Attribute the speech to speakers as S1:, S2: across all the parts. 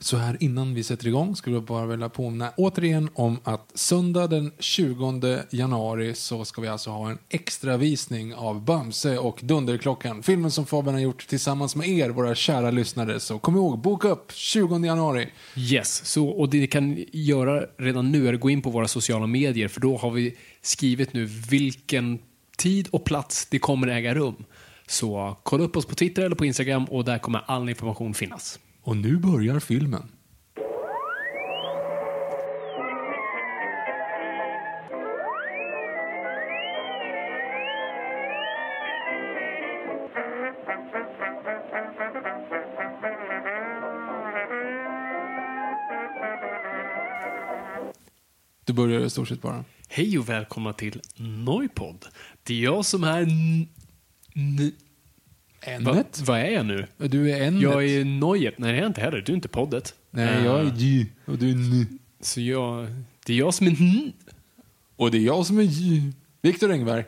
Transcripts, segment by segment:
S1: Så här innan vi sätter igång skulle jag bara vilja påminna återigen om att söndag den 20 januari så ska vi alltså ha en extra visning av Bamse och Dunderklockan. Filmen som Fabian har gjort tillsammans med er, våra kära lyssnare. Så kom ihåg, boka upp 20 januari.
S2: Yes, så, och det ni kan göra redan nu är att gå in på våra sociala medier för då har vi skrivit nu vilken tid och plats det kommer äga rum. Så kolla upp oss på Twitter eller på Instagram och där kommer all information finnas.
S1: Och nu börjar filmen. Du börjar i stort sett bara.
S2: Hej och välkomna till Noipod. Det är jag som är...
S1: Ämnet?
S2: vad är jag nu?
S1: Du är ämnet.
S2: Jag är Nojet. Nej, det är jag inte heller. Du är inte poddet.
S1: Nej, jag är
S2: Eh,
S1: J och du är N.
S2: Så jag... Det är jag som är N.
S1: Och det är jag som är J. Viktor Engberg.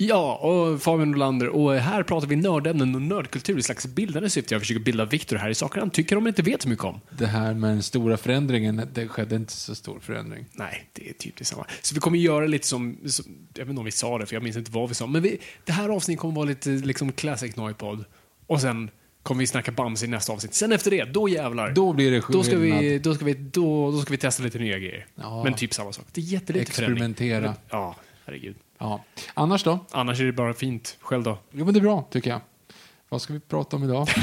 S2: Ja, och Fabian Nolander. Och här pratar vi nördämnen och nördkultur i slags bildande syfte. Jag försöker bilda Viktor här i saker han tycker om men inte vet så mycket om.
S1: Det här med den stora förändringen, det skedde inte så stor förändring.
S2: Nej, det är typ detsamma. Så vi kommer göra lite som, som jag vet inte om vi sa det, för jag minns inte vad vi sa, men vi, det här avsnittet kommer vara lite liksom classic Noipod. Och sen kommer vi snacka Bamse i nästa avsnitt. Sen efter det, då jävlar.
S1: Då blir det
S2: då ska vi, då ska vi, då, då ska vi testa lite nya grejer.
S1: Ja.
S2: Men typ samma sak. Det är jättelite förändring.
S1: Experimentera.
S2: Men- Ja, herregud.
S1: Ja. Annars då?
S2: Annars är det bara fint. Själv då?
S1: Jo, men det är bra, tycker jag. Vad ska vi prata om idag?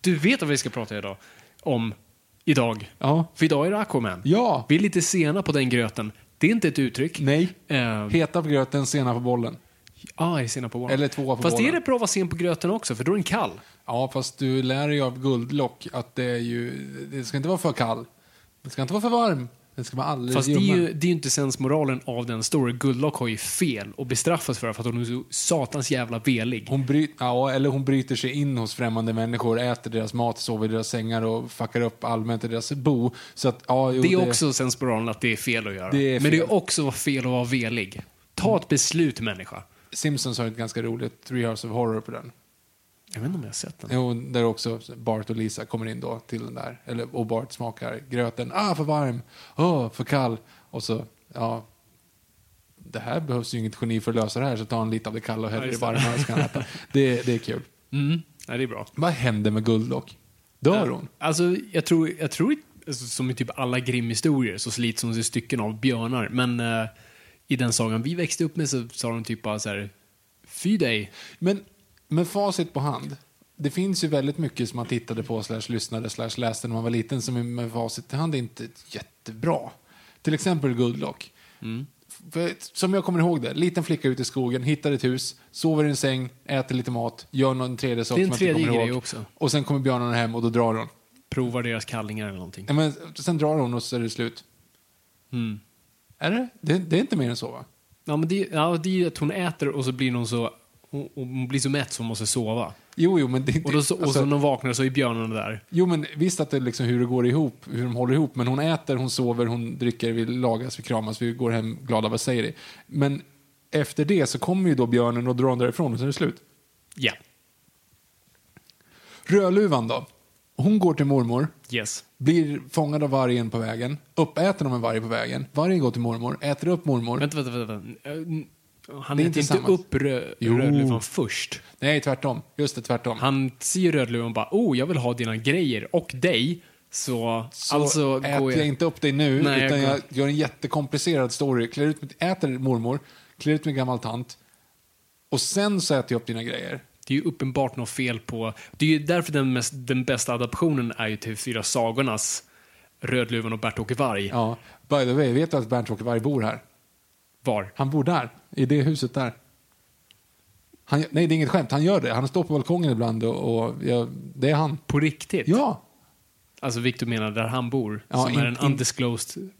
S2: Du vet vad vi ska prata idag? Om idag.
S1: ja.
S2: För idag är det Aquaman.
S1: Ja.
S2: Vi är lite sena på den gröten. Det är inte ett uttryck.
S1: Nej.
S2: Eh,
S1: Heta på gröten, sena på bollen.
S2: Ja, är sena på bollen.
S1: Eller tvåa på
S2: Fast det
S1: bollen.
S2: är rätt bra att vara sen på gröten också, för då är den kall.
S1: Ja, fast du lär dig av guldlock att det är ju... Det ska inte vara för kall. Det ska inte vara för varm. Det ska vara alldeles
S2: Fast det är, ju, det är ju inte sensmoralen av den story. Guldlock har ju fel och bestraffas för det för att hon är så satans jävla velig.
S1: Hon, bry, ja, eller hon bryter sig in hos främmande människor, äter deras mat, sover i deras sängar och fuckar upp allmänt i deras bo. Så att, ja, jo,
S2: Det är också sensmoralen att det är fel att göra.
S1: Det är
S2: Men det
S1: fel.
S2: är också fel att vara velig. Ta ett beslut människa.
S1: Simpsons har ett ganska roligt Three Hours of Horror på den.
S2: Jag vet inte om jag har sett den.
S1: Jo, där också Bart och Lisa kommer in då till den där. Eller, och Bart smakar gröten. Ah, för varm. Åh, för kall. Och så, ja. Det här behövs ju inget geni för att lösa det här, så ta en lite av det kalla och häll
S2: Ja,
S1: det varma så kan han äta. Det, det är kul.
S2: Mm. Nej, det är bra.
S1: Vad händer med Guldlock? Dör hon?
S2: Alltså, jag tror, jag tror alltså, som i typ alla Grimm-historier så slits hon i stycken av björnar. Men eh, i den sagan vi växte upp med så sa de typ bara så här, fy dig.
S1: Men med facit på hand. Det finns ju väldigt mycket som man tittade på, slash lyssnade, slash läste när man var liten som är med facit i hand är inte jättebra. Till exempel Guldlock.
S2: Mm.
S1: För, som jag kommer ihåg det, liten flicka ute i skogen, hittar ett hus, sover i en säng, äter lite mat, gör någon tredje sak som jag inte kommer ihåg.
S2: också.
S1: Och sen kommer björnarna hem och då drar hon.
S2: Provar deras kallingar eller någonting.
S1: Ja, men, sen drar hon och så är det slut.
S2: Mm.
S1: Är det? det? Det är inte mer än så va?
S2: Ja, men det, ja, det är ju att hon äter och så blir hon så, hon, hon blir så mätt så hon måste sova.
S1: Jo, jo, men det,
S2: Och, då, och
S1: alltså-
S2: så när hon vaknar så är björnarna där.
S1: Jo, men visst att det liksom hur det går ihop, hur de håller ihop. Men hon äter, hon sover, hon dricker, vi lagas, vi kramas, vi går hem glada, vad säger det? Men efter det så kommer ju då björnen och drar därifrån och så är det slut.
S2: Ja.
S1: Rödluvan då? Hon går till mormor,
S2: Yes.
S1: blir fångad av vargen på vägen, uppäten av en varg på vägen. Vargen går till mormor, äter upp mormor.
S2: Vänta, vänta, vänta. Han
S1: Det är
S2: äter
S1: inte
S2: inte upp rö
S1: Jo.
S2: Rödluvan först.
S1: Nej, tvärtom. Just det, tvärtom.
S2: Han ser Rödluvan och bara, oh, jag vill ha dina grejer och dig. Så,
S1: Så
S2: alltså
S1: äter jag...
S2: jag...
S1: inte upp dig nu,
S2: Nej, jag
S1: utan
S2: går-
S1: jag gör en jättekomplicerad story. Klär ut, äter mormor, klär ut min gammal tant och sen så äter jag upp dina grejer.
S2: Det är ju uppenbart något fel på... Det är ju därför den, mest, den bästa adaptionen är ju TV4 Sagornas Rödluvan och Bert-Åke Varg.
S1: Ja. By the way, vet du att Bernt-Åke Varg bor här?
S2: Var?
S1: Han bor där, i det huset där. Han, nej, det är inget skämt. Han gör det. Han står på balkongen ibland och, och ja, det är han.
S2: På riktigt?
S1: Ja,
S2: Alltså Victor menar där han bor,
S1: Ja,
S2: som
S1: in-
S2: är en undisclosed...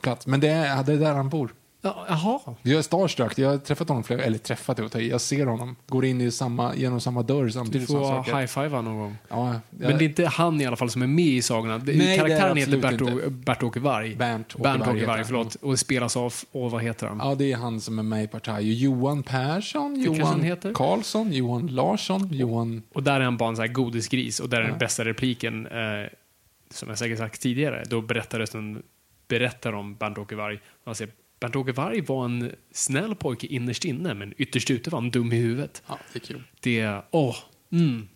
S1: plats. Men det är, det är där han bor.
S2: Ja, jaha.
S1: Jag är starstruck. Jag har träffat honom flera eller träffat det i. Jag ser honom. Går in i samma, genom samma dörr
S2: Du
S1: samtidigt. som
S2: får high-fiva någon gång.
S1: Ja, jag,
S2: Men det är inte han i alla fall som är med i sagorna. Det-
S1: Nej, det är
S2: Karaktären heter. Bert-Åke Varg.
S1: Bernt-Åke
S2: Bernt-Åke
S1: Varg
S2: Varg, förlåt. Och spelas av, och vad heter han?
S1: Ja, det är han som är med i Partaj. Johan Persson,
S2: han
S1: Johan? Karlsson, Johan Larsson, Johan...
S2: Och där är han bara en sån här godisgris och där är den bästa repliken, eh, som jag säkert sagt tidigare, då berättar rösten berättar om Bernt-Åke Varg. Han säger Bernt-Åke Varg var en snäll pojke innerst inne, men ytterst ute var han dum i huvudet.
S1: Ja, det är kul.
S2: Det, åh, mm.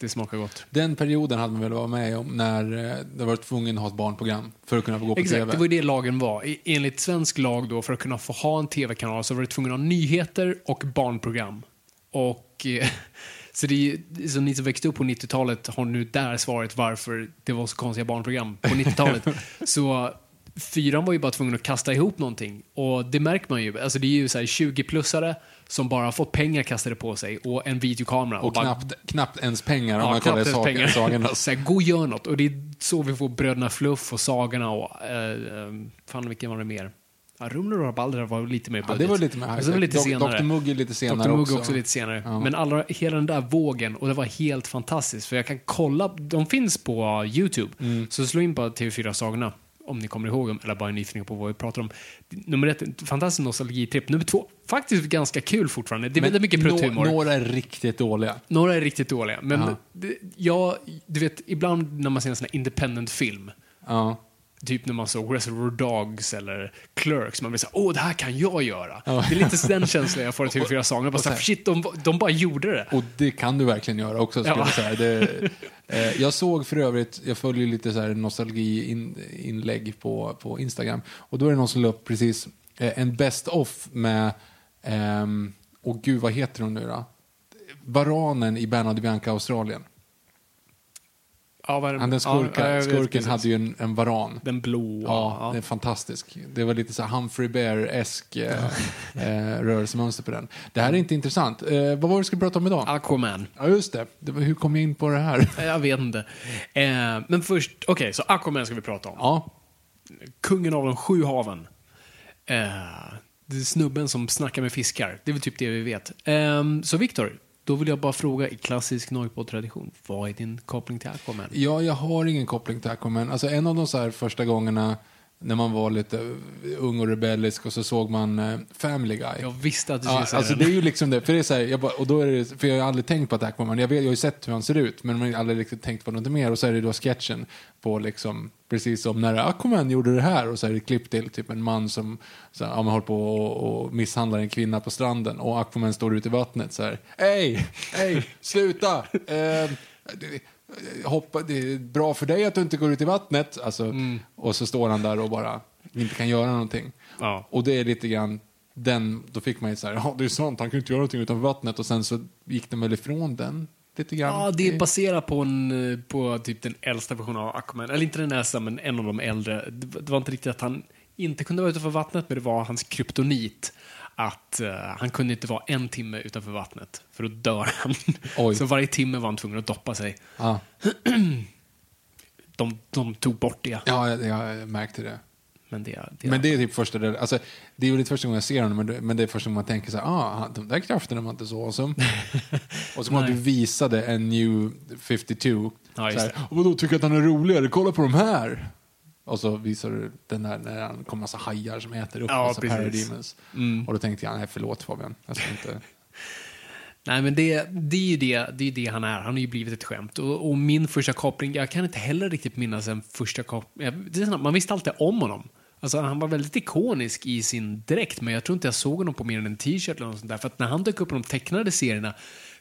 S2: Det smakar gott.
S1: Den perioden hade man väl varit med om när eh, det var tvungen att ha ett barnprogram för att kunna få gå på
S2: Exakt,
S1: TV.
S2: det var det lagen var. I- Enligt svensk lag då, för att kunna få ha en tv-kanal så var du tvungen att ha nyheter och barnprogram. Och... eh, Så, det så ni som växte upp på 90-talet har nu där svaret varför det var så konstiga barnprogram på 90-talet. så fyran var ju bara tvungen att kasta ihop någonting. Och det märker man ju. Alltså det är ju så här 20-plussare som bara har fått pengar kastade på sig och en videokamera.
S1: Och
S2: bara
S1: knappt, knappt ens pengar om
S2: Ja,
S1: man
S2: knappt
S1: kollar
S2: pengar.
S1: sagorna.
S2: Så här, gå och gör något. Och det är så vi får Bröderna Fluff och Sagorna och... Eh, eh, fan, vilken var det mer? Ja, Rumler och Rabalder var lite mer
S1: Ja,
S2: budget.
S1: det var lite mer
S2: Och så var det lite senare.
S1: Dr. Mugg lite senare
S2: Dr. Mugg
S1: också.
S2: också lite senare.
S1: Ja.
S2: Men alla, hela den där vågen, och det var helt fantastiskt. För jag kan kolla, de finns på YouTube.
S1: Mm.
S2: Så slå in på TV4 Sagorna. Om ni kommer ihåg dem, eller bara är nyfikna på vad vi pratar om. Nummer ett, fantastisk nostalgitripp. Nummer två, faktiskt ganska kul fortfarande. Det är väldigt mycket prutthumor.
S1: Några är riktigt dåliga.
S2: Några är riktigt dåliga, men
S1: Ja.
S2: det, jag, du vet, ibland när man ser en sån här independent film,
S1: Ja.
S2: Typ när man såg Reservoir Dogs eller Clerks, man blir såhär, åh, det här kan jag göra.
S1: Ja.
S2: Det är lite den känslan jag får av TV4 Sagorna. Bara såhär, shit, de, de bara gjorde det.
S1: Och det kan du verkligen göra också, skulle
S2: Ja.
S1: jag säga. Det, eh, jag såg för övrigt, jag följer lite så här nostalgi-inlägg på, på Instagram. Och då är det någon som la upp precis eh, en best of med, ehm, och gud vad heter hon nu då? Varanen i Bernard Bianca Australien.
S2: Ja, det?
S1: Han den skurka,
S2: Ja,
S1: skurken hade ju en, en varan.
S2: Den blå.
S1: Ja, det är fantastisk. Det var lite så Humphrey Bear-esk eh, eh, rörelsemönster på den. Det här är inte intressant. Eh, vad var det vi skulle prata om idag?
S2: Aquaman.
S1: Ja, just det. det var, hur kom jag in på det här?
S2: Jag vet inte. Eh, men först, okej, så Aquaman ska vi prata om.
S1: Ja,
S2: Kungen av de sju haven. Eh, det är snubben som snackar med fiskar. Det är väl typ det vi vet. Eh, så Viktor, då vill jag bara fråga i klassisk Noipod-tradition. Vad är din koppling till Aquaman?
S1: ja, jag har ingen koppling till Aquaman. Alltså en av de så här första gångerna när man var lite ung och rebellisk och så såg man eh, Family Guy.
S2: Jag visste att du skulle
S1: Ja,
S2: säga
S1: alltså det är ju liksom det. För det är så här, jag bara, och då är det, för jag har aldrig tänkt på att Aquaman, jag, vet, jag har ju sett hur han ser ut, men man har aldrig riktigt tänkt på något mer. Och så är det då sketchen på liksom, precis som när Aquaman gjorde det här och så är det klipp till typ en man som så här, ja, håller på och, och misshandlar en kvinna på stranden och Aquaman står ute i vattnet så här, hej, hej, sluta! Eh, hoppa, det är bra för dig att du inte går ut i vattnet. Alltså, Och så står han där och bara inte kan göra någonting.
S2: Ja.
S1: Och det är lite grann den, då fick man ju så här, ja det är sant, han kan inte göra någonting utanför vattnet. Och sen så gick de väl ifrån den lite grann.
S2: Ja, det är baserat på, en, eh, på typ den äldsta versionen av Aquaman. Eller inte den äldsta, men en av de äldre. Det var- det var inte riktigt att han inte kunde vara utanför vattnet, men det var hans kryptonit. Att eh, han kunde inte vara en timme utanför vattnet, för då dör han.
S1: Oj.
S2: Så varje timme var han tvungen att doppa sig.
S1: Ja,
S2: De, de tog bort det.
S1: ja jag, jag märkte det.
S2: Men det, det
S1: Men det är typ första, alltså, det är ju lite första gången jag ser honom, men det, men det är första gången man tänker så här, ah, de där krafterna var inte så awesome. och så kom
S2: Nej.
S1: du visade en new 52.
S2: Ja,
S1: så här, och vadå, tycker att han är roligare? Kolla på de här! Och så visar du den där när han kommer massa hajar som äter upp
S2: Ja,
S1: massa parademons.
S2: Mm.
S1: Och då tänkte jag, nej förlåt Fabian. Jag ska inte...
S2: Nej, men det, det är ju det, det, är det han är. Han har ju blivit ett skämt. Och, och min första koppling, jag kan inte heller riktigt minnas en första koppling. Man visste alltid om honom. Alltså, han var väldigt ikonisk i sin dräkt, men jag tror inte jag såg honom på mer än en t-shirt eller något sånt där. För att när han dök upp i de tecknade serierna,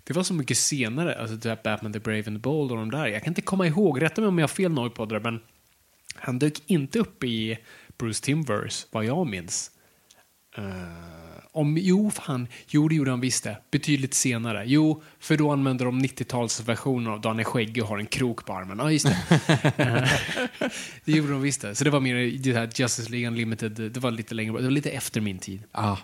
S2: det var så mycket senare, alltså typ Batman the Brave and the Bold och de där. Jag kan inte komma ihåg, rätta mig om jag har fel Noipodder, men han dök inte upp i Bruce Timverse, vad jag minns. Uh, om, jo, fan, jo det gjorde han visst det. Betydligt senare. Jo, för då använde de 90-talsversionen av Danne Skägge och har en krok på armen. Ja, just det. det gjorde de visst det. Så det var mer det här Justice League Unlimited, det var lite längre, det var lite efter min tid.
S1: Ah.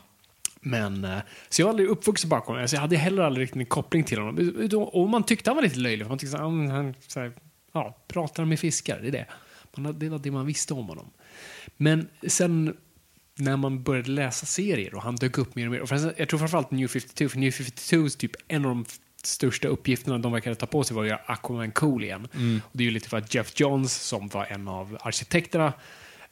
S2: Men, eh, så jag var aldrig uppvuxen bakom honom. Alltså jag hade heller aldrig riktigt en koppling till honom. Och man tyckte han var lite löjlig. Man tyckte han, han så här, ja, pratar med fiskar, det är det. Det var det man visste om honom. Men sen när man började läsa serier och han dök upp mer och mer. Och jag tror framförallt New 52, för New 52 typ en av de största uppgifterna de verkade ta på sig var att göra Aquaman cool igen. Mm. Och det är ju lite för att Jeff Johns, som var en av arkitekterna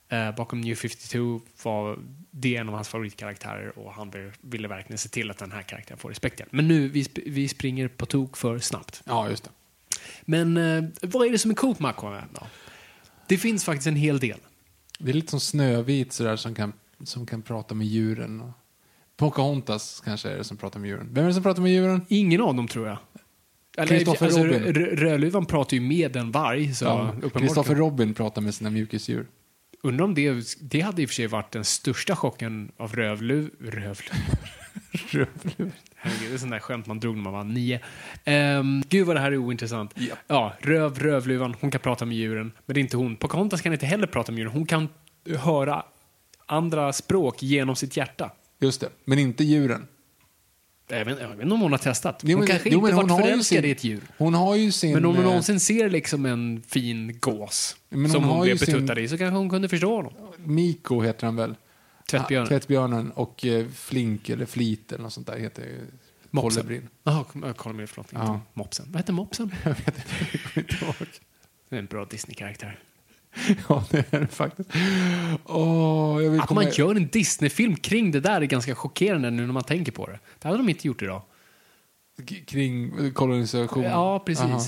S2: eh, bakom New 52, var det en av hans favoritkaraktärer och han ville verkligen se till att den här karaktären får respekt igen. Men nu, vi, vi springer på tok för snabbt.
S1: Ja, just det.
S2: Men eh, vad är det som är coolt med Aquaman då? Det finns faktiskt en hel del.
S1: Det är lite som Snövit sådär som kan som kan prata med djuren. Pocahontas kanske är det som pratar med djuren. Vem är det som pratar med djuren?
S2: Ingen av dem tror jag.
S1: Kristoffer alltså, Robin.
S2: Rödluvan pratar ju med en varg.
S1: Kristoffer ja, Robin pratar med sina mjukisdjur.
S2: Undrar om det, det hade i och för sig varit den största chocken av rövluv... Rövluv? rövluv. Herregud, det är sånt där skämt man drog när man var nio. Um, gud vad det här är ointressant. Ja. ja, röv, rövluvan, hon kan prata med djuren. Men det är inte hon. Pocahontas kan inte heller prata med djuren. Hon kan höra andra språk genom sitt hjärta.
S1: Just det, men inte djuren.
S2: Jag vet, jag vet inte om hon har testat. Hon jo, men, kanske jo, inte varit förälskad sin, i ett djur.
S1: Hon har ju sin...
S2: Men om hon eh, någonsin ser liksom en fin gås men som hon, hon blev betuttad sin, i så kanske hon kunde förstå honom.
S1: Miko heter han väl?
S2: Tvättbjörnen. Ja,
S1: tvättbjörnen och eh, Flink eller Flit eller något sånt där heter
S2: Mopsen. Jaha, kolibrin, förlåt. Ja. Mopsen. Vad heter Mopsen?
S1: jag vet inte, jag kommer inte ihåg.
S2: Det är en bra Disney-karaktär.
S1: ja, det är det faktiskt. Oh,
S2: att man gör en Disney-film kring det där är ganska chockerande nu när man tänker på det. Det hade de inte gjort idag.
S1: K kring kolonisation?
S2: Ja, precis. Aha.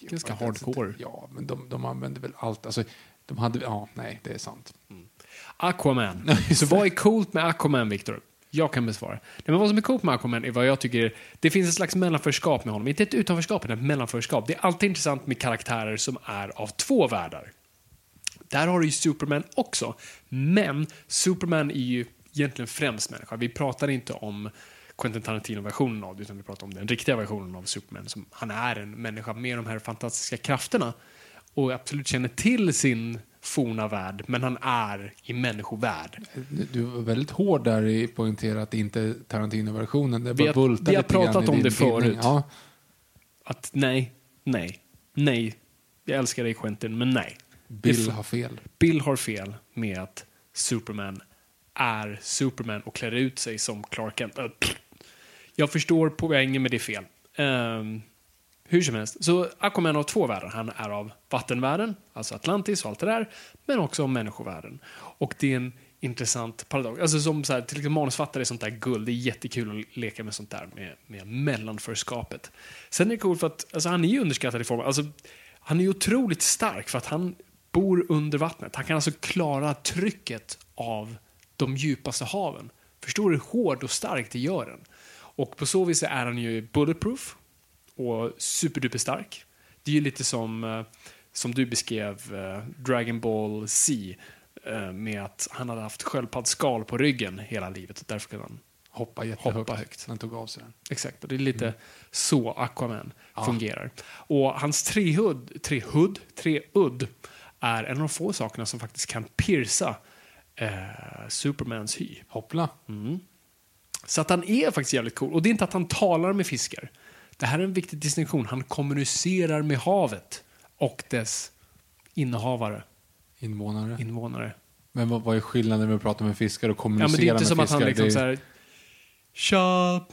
S2: Ganska hardcore.
S1: Ja, men de, de använder väl allt. Alltså, de hade, ja, nej, det är sant. Mm.
S2: Aquaman. Så vad är coolt med Aquaman, Victor? Jag kan besvara. Nej, men vad som är coolt med Aquaman är vad jag tycker, det finns ett slags mellanförskap med honom. Inte ett utanförskap, utan ett mellanförskap. Det är alltid intressant med karaktärer som är av två världar. Där har du ju Superman också. Men Superman är ju egentligen främst människa. Vi pratar inte om Quentin Tarantino-versionen av det, utan vi pratar om den riktiga versionen av Superman. Som, han är en människa med de här fantastiska krafterna och absolut känner till sin forna värld, men han är i människovärld.
S1: Du var väldigt hård där i att poängtera att det inte är Tarantino-versionen. Det
S2: vi har, vi har pratat om det förut. Ja. Att nej, nej, nej. Jag älskar dig Quentin, men nej.
S1: Bill har fel.
S2: Bill har fel med att Superman är Superman och klär ut sig som Clark Kent. Äh, Jag förstår poängen med det fel. Um, hur som helst, så Aquaman har två världar. Han är av vattenvärlden, alltså Atlantis och allt det där, men också av människovärlden. Och det är en intressant paradox. Alltså som så här, till exempel manusfattare är sånt där guld. Det är jättekul att leka med sånt där med, med mellanförskapet. Sen är det coolt för att alltså, han är ju underskattad i form alltså, han är ju otroligt stark för att han bor under vattnet. Han kan alltså klara trycket av de djupaste haven. Förstår du hur hård och stark det gör den? Och på så vis är han ju bulletproof och superduper stark. Det är ju lite som, eh, som du beskrev eh, Dragon Ball Z eh, med att han hade haft sköldpaddsskal på ryggen hela livet. Därför kunde han
S1: hoppa jättehögt. Hoppa högt. Han tog av sig den.
S2: Exakt, och det är lite mm. så Aquaman ja. fungerar. Och hans trehud, trehud, treudd är en av de få sakerna som faktiskt kan pierca eh, Supermans hy.
S1: Hoppla.
S2: Mm. Så att han är faktiskt jävligt cool. Och det är inte att han talar med fiskar. Det här är en viktig distinktion. Han kommunicerar med havet och dess innehavare.
S1: Invånare.
S2: Invånare.
S1: Men vad, vad är skillnaden med att prata med fiskar och kommunicera med fiskar?
S2: Ja, men det är inte som fiskar. att han liksom det... så här, Tja,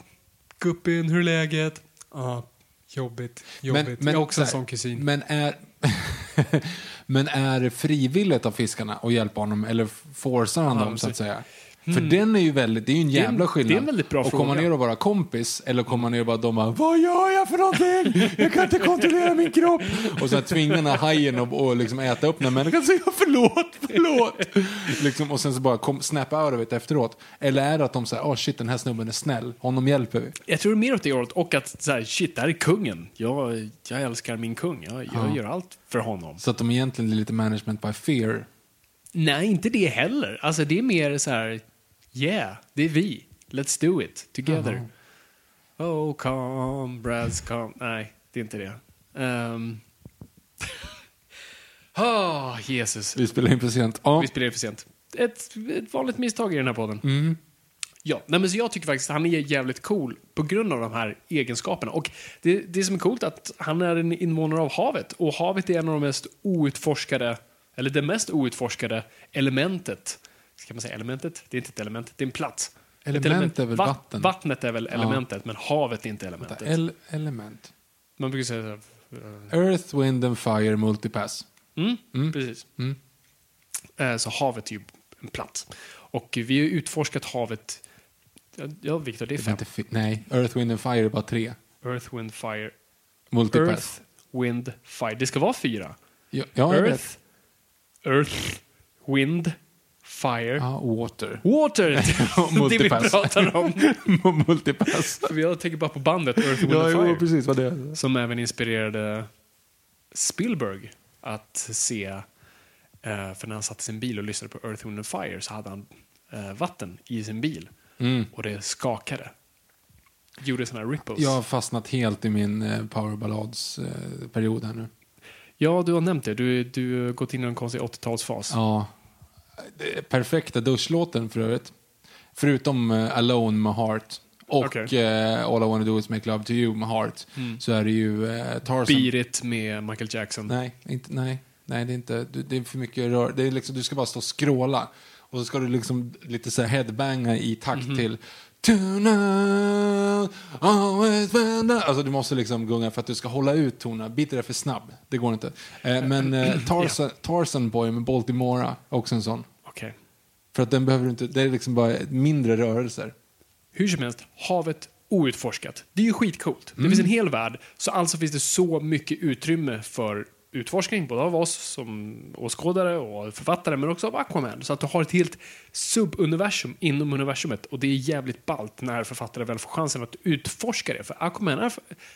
S2: guppin, hur är läget? Ja, jobbigt, jobbigt. Men, men, jag är också en sån kusin.
S1: Men är... Men är det frivilligt av fiskarna att hjälpa honom eller forcar han ja, dem så att säga? För den är ju väldigt, det är ju en jävla skillnad.
S2: det är en väldigt bra
S1: att komma ner och vara kompis eller komma ner och bara de bara, vad gör jag för någonting? Jag kan inte kontrollera min kropp. Och så tvinga den här hajen och, och liksom äta upp den här människan och säga förlåt, förlåt. liksom, och sen så bara kom, snap out of it efteråt. Eller är det att de säger, oh, shit den här snubben är snäll, honom hjälper vi.
S2: Jag tror mer åt det hållet och att så här, shit, det här är kungen. Jag, jag älskar min kung. Jag, jag gör allt för honom.
S1: Så att de egentligen är lite management by fear.
S2: Nej, inte det heller. Alltså det är mer så här, yeah, det är vi. Let's do it together. Oh, comrades, come. Nej, det är inte det. Um... oh, Jesus.
S1: Vi spelar in för sent. Ja.
S2: Vi spelar in för sent. Ett, ett vanligt misstag i den här podden. Ja, nej, men så jag tycker faktiskt att han är jävligt cool på grund av de här egenskaperna. Och det, det som är coolt är att han är en invånare av havet. Och havet är en av de mest outforskade, eller det mest outforskade elementet. Ska man säga elementet? Det är inte ett element, det är en plats.
S1: Element
S2: element.
S1: är väl
S2: Va-
S1: vatten?
S2: Vattnet är väl elementet, men havet är inte elementet.
S1: El element.
S2: Man brukar säga så här,
S1: Earth, wind and fire multipass.
S2: Mm, precis.
S1: Mm.
S2: Eh, Så havet är ju en plats. Och vi har utforskat havet, ja, ja Viktor, det är
S1: Det är
S2: fem.
S1: Nej, Earth, wind and fire är bara tre.
S2: Earth, Wind, Fire.
S1: Multipass.
S2: Earth, Wind, Fire. Det ska vara fyra.
S1: Ja, ja,
S2: Earth. Earth, Wind, Fire.
S1: Ja, water.
S2: Water! det vi pratar om.
S1: multipass.
S2: Jag tänker bara på bandet Earth, Wind
S1: Ja,
S2: and
S1: jo,
S2: Fire.
S1: precis vad det är.
S2: Som även inspirerade Spielberg att se, eh, för när han satt i sin bil och lyssnade på Earth, Wind and Fire så hade han eh, vatten i sin bil.
S1: Mm.
S2: Och det skakade. Gjorde sådana ripples.
S1: Jag har fastnat helt i min eh, powerballads-period här nu.
S2: Ja, du har nämnt det. Du, du har gått in i en konstig 80-talsfas.
S1: Ja. Perfekta duschlåten för övrigt. Förutom eh, Alone med Heart och
S2: Okej.
S1: eh, All I wanna do is make love to you med Heart så är det ju eh, Tarzan.
S2: Beat It med Michael Jackson.
S1: Nej, inte, nej, nej, det är inte. Det är för mycket rör. Det är liksom, du ska bara stå och skråla. Och så ska du liksom lite så här headbanga i takt
S2: Mhm.
S1: till Tonight, always when the... Alltså du måste liksom gunga för att du ska hålla ut tonerna. Beat är för snabb. Det går inte. Eh, men eh, Tarzan, Tarzan Boy med Baltimora, också en sån.
S2: Okej.
S1: För att den behöver du inte, det är liksom bara mindre rörelser.
S2: Hur som helst, havet outforskat. Det är ju skitcoolt. Det finns en hel värld, så alltså finns det så mycket utrymme för utforskning, både av oss som åskådare och författare, men också av Aquaman. Så att du har ett helt subuniversum inom universumet och det är jävligt ballt när författare väl får chansen att utforska det. För Aquaman, är,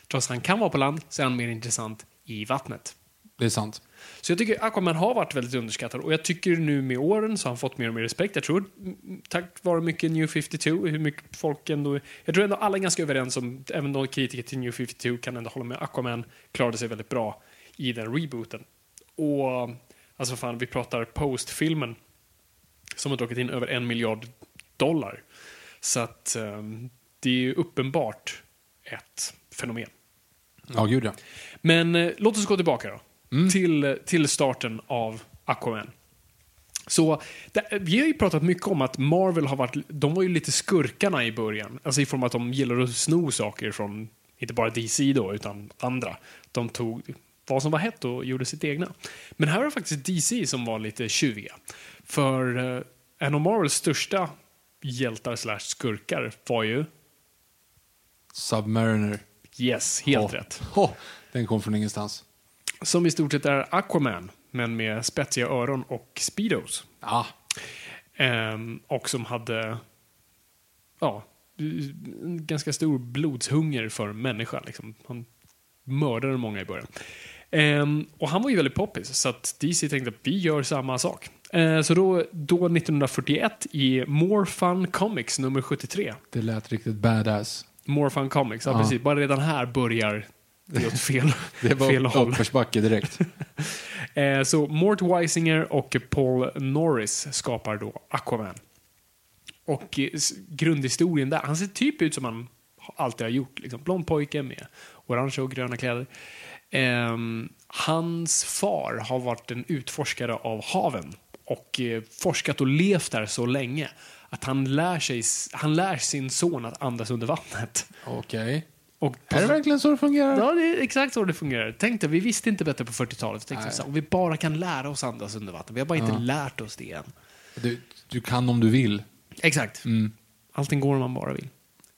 S2: trots att han kan vara på land, så är han mer intressant i vattnet.
S1: Det är sant.
S2: Så jag tycker Aquaman har varit väldigt underskattad och jag tycker nu med åren så har han fått mer och mer respekt. Jag tror tack vare mycket New 52, hur mycket folk ändå... Jag tror ändå alla är ganska överens om, även de kritiker till New 52 kan ändå hålla med. Aquaman klarade sig väldigt bra i den rebooten. Och alltså fan, vi pratar post-filmen som har dragit in över en miljard dollar. Så att ehm, det är ju uppenbart ett fenomen.
S1: Ja, gud ja.
S2: Men eh, låt oss gå tillbaka då. Till, till starten av Aquaman. Så, det, vi har ju pratat mycket om att Marvel har varit, de var ju lite skurkarna i början. Alltså i form av att de gillar att sno saker från, inte bara DC då, utan andra. De tog vad som var hett och gjorde sitt egna. Men här var det faktiskt DC som var lite tjuviga. För eh, en av Marvels största hjältar slash skurkar var ju,
S1: Submariner.
S2: yes, helt
S1: Ja.
S2: rätt.
S1: Oh, den kom från ingenstans.
S2: Som i stort sett är Aquaman, men med spetsiga öron och speedos.
S1: Ja,
S2: Ehm, och som hade ja, en ganska stor blodshunger för människa. Liksom. Han mördade många i början. Ehm, och han var ju väldigt poppis, så att DC tänkte att vi gör samma sak. Ehm, så då, då 1941 i More Fun Comics nummer 73.
S1: det lät riktigt badass.
S2: More Fun Comics, ja,
S1: Ja.
S2: precis. Bara redan här börjar det åt fel,
S1: Det var
S2: fel håll.
S1: uppförsbacke direkt.
S2: Eh, så Mort Weisinger och Paul Norris skapar då Aquaman. Och eh, grundhistorien där, han ser typ ut som han alltid har gjort. Liksom. Blond pojke med orangea och gröna kläder. Ehm, hans far har varit en utforskare av haven och eh, forskat och levt där så länge att han lär, sig, han lär sin son att andas under vattnet.
S1: Okej.
S2: Och
S1: Är det verkligen så det fungerar?
S2: Ja, det är exakt så det fungerar. Tänk dig, vi visste inte bättre på 40-talet. Tänkte så om vi bara kan lära oss andas under vatten. Vi har bara inte lärt oss det än.
S1: Du, du kan om du vill.
S2: Exakt. Allting går om man bara vill.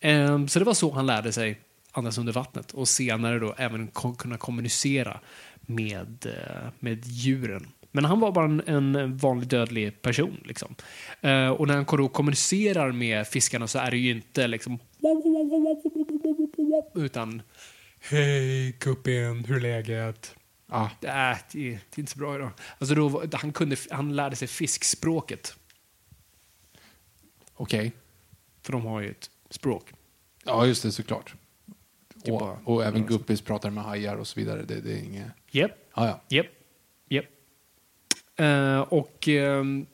S2: Ehm, så det var så han lärde sig andas under vattnet och senare då även kunna kommunicera med, eh, med djuren. Men han var bara en, en vanlig dödlig person. Liksom. Eh, och när han då kommunicerar med fiskarna så är det ju inte liksom utan Hej kuppen, hur är läget?
S1: Ah,
S2: Äh, det, är, det är inte så bra idag. Alltså då, han, kunde, han lärde sig fiskspråket.
S1: Okej.
S2: För de har ju ett språk.
S1: Ja, just det, såklart.
S2: Det är bara-
S1: Och, och även guppis pratar med hajar och så vidare. Det, det är inget...
S2: Japp,
S1: Ja, ja.
S2: japp, japp. Eh, och ehm,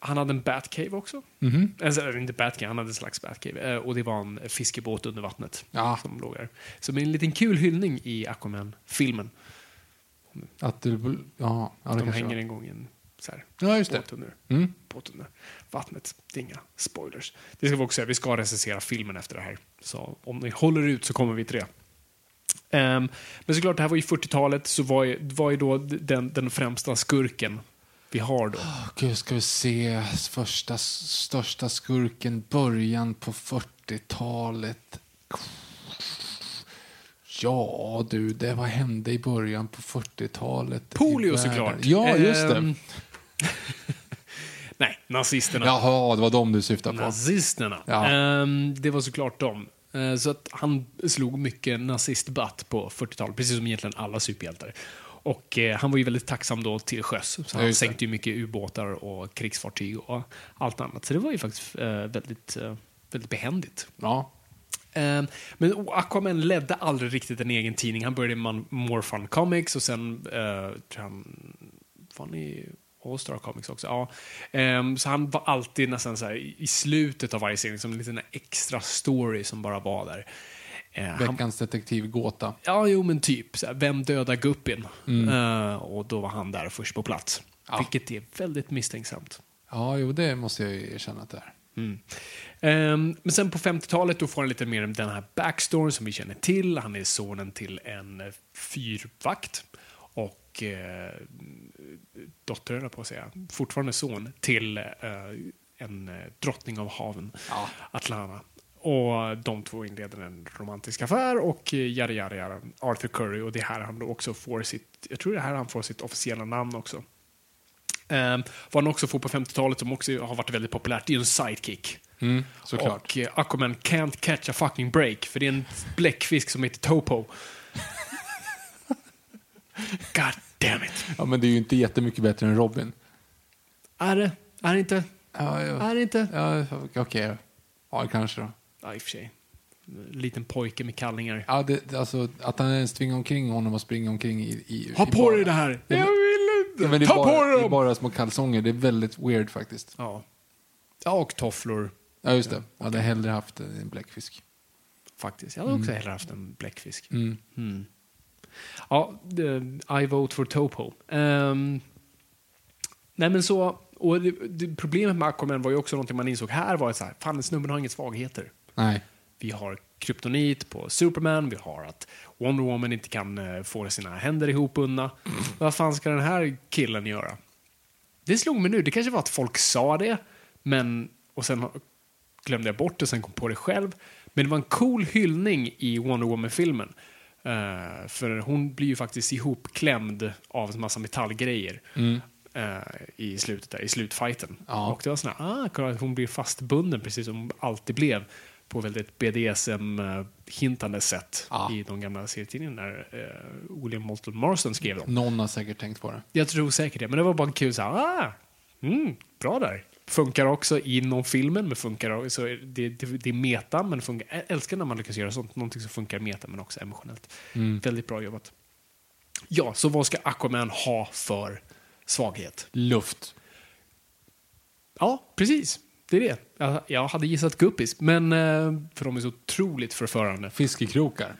S2: han hade en Batcave också.
S1: Mhm.
S2: Alltså, eller inte Batcave, han hade en slags Batcave. Eh, och det var en fiskebåt under vattnet.
S1: Ja.
S2: Som låg där. Som en liten kul hyllning i Aquaman-filmen.
S1: Att det, ja, ja, det
S2: De hänger
S1: var.
S2: en gång i en så här,
S1: Ja, just det.
S2: båt under,
S1: Mm.
S2: båt under vattnet. Det är inga spoilers. Det ska vi också säga, vi ska recensera filmen efter det här. Så om ni håller ut så kommer vi till det. Ehm, men såklart, det här var ju 40-talet, så var ju, var ju då den, den främsta skurken vi har då.
S1: Åh, Gud, ska vi se första, största skurken, början på 40-talet. Ja, du, det vad hände i början på 40-talet? i
S2: Polio såklart.
S1: Ja, just det.
S2: Ehm, Nej, nazisterna.
S1: Jaha, det var dem du syftade på.
S2: Nazisterna.
S1: Ja.
S2: Ehm, det var såklart dem. Eh, så att han slog mycket nazistbatt på 40-talet, precis som egentligen alla superhjältar. Och eh, han var ju väldigt tacksam då till sjöss. Så han sänkte ju mycket ubåtar och krigsfartyg och allt annat. Så det var ju faktiskt eh, väldigt, eh, väldigt behändigt.
S1: Ja.
S2: Ehm, Men Aquaman ledde aldrig riktigt en egen tidning. Han började med More Fun Comics och sen uh, tror han var i All Star Comics också. Ja. Ehm, så han var alltid nästan så här i slutet av varje serie, som en liten extra story som bara var där. Eh, han,
S1: Veckans detektivgåta.
S2: ja, jo men typ. Så här, vem dödar Guppin? Eh, och då var han där först på plats.
S1: Ja.
S2: Vilket är väldigt misstänksamt.
S1: Ja, jo, det måste jag ju erkänna att det är.
S2: Mm. Ehm, men sen på 50-talet då får han lite mer om den här backstoryn som vi känner till. Han är sonen till en fyrvakt och eh, dotter, på att säga, fortfarande son till eh, en eh, drottning av haven,
S1: Ja.
S2: Atlanta. Och de två inleder en romantisk affär och eh, yada yada yada. Arthur Curry och det är här han då också får sitt, jag tror det är här han får sitt officiella namn också. Um, vad han också får på 50-talet som också har varit väldigt populärt, det är ju en sidekick.
S1: Mm, såklart.
S2: Och eh, Aquaman can't catch a fucking break, för det är en bläckfisk som heter Topo. God damn it.
S1: Ja, men det är ju inte jättemycket bättre än Robin.
S2: Är det? Är det inte?
S1: Ja, ja.
S2: Är det inte?
S1: ja okej. Ja, kanske då.
S2: Ja, i och för sig. Liten pojke med kallingar.
S1: Ja, det, alltså, att han ens tvingar omkring honom och springer omkring i... i
S2: Ha
S1: i
S2: på
S1: bara-
S2: dig det här!
S1: Ja, men-
S2: Jag vill inte!
S1: Ja, men det är
S2: Ta
S1: bara,
S2: på
S1: det
S2: dig
S1: är
S2: dem!
S1: bara små kalsonger. Det är väldigt weird faktiskt.
S2: Ja. ja, och tofflor.
S1: Ja, just det. Jag hade hellre haft en bläckfisk.
S2: Faktiskt. Jag hade också hellre haft en bläckfisk.
S1: Mm.
S2: Mm. Ja, I vote for Topo. Ehm, nej men så, och det, det, problemet med Aquaman var ju också någonting man insåg här var att så här, fan snubben har inga svagheter.
S1: Nej.
S2: Vi har kryptonit på Superman, vi har att Wonder Woman inte kan eh, få sina händer ihopbundna. Vad fan ska den här killen göra? Det slog mig nu, det kanske var att folk sa det, men, och sen glömde jag bort det, sen kom på det själv. Men det var en cool hyllning i Wonder Woman-filmen. Eh, för hon blir ju faktiskt ihopklämd av en massa metallgrejer eh, i slutet där, i slutfighten.
S1: Ja.
S2: Och det var sån här, ah, kolla, hon blir fastbunden precis som hon alltid blev på väldigt BDSM-hintande sätt
S1: Ja.
S2: i de gamla serietidningarna när eh, William Moulton Marston skrev dem.
S1: Någon har säkert tänkt på det.
S2: Jag tror säkert det, men det var bara en kul så här, ah, mm, bra där. Funkar också inom filmen, men funkar också, det, det, det är meta, men funkar, jag älskar när man lyckas göra sånt, någonting som funkar meta, men också emotionellt. Väldigt bra jobbat. Ja, så vad ska Aquaman ha för svaghet?
S1: Luft.
S2: Ja, precis. Det är det. Jag, jag hade gissat guppis, men eh, för de är så otroligt förförande.
S1: Fiskekrokar.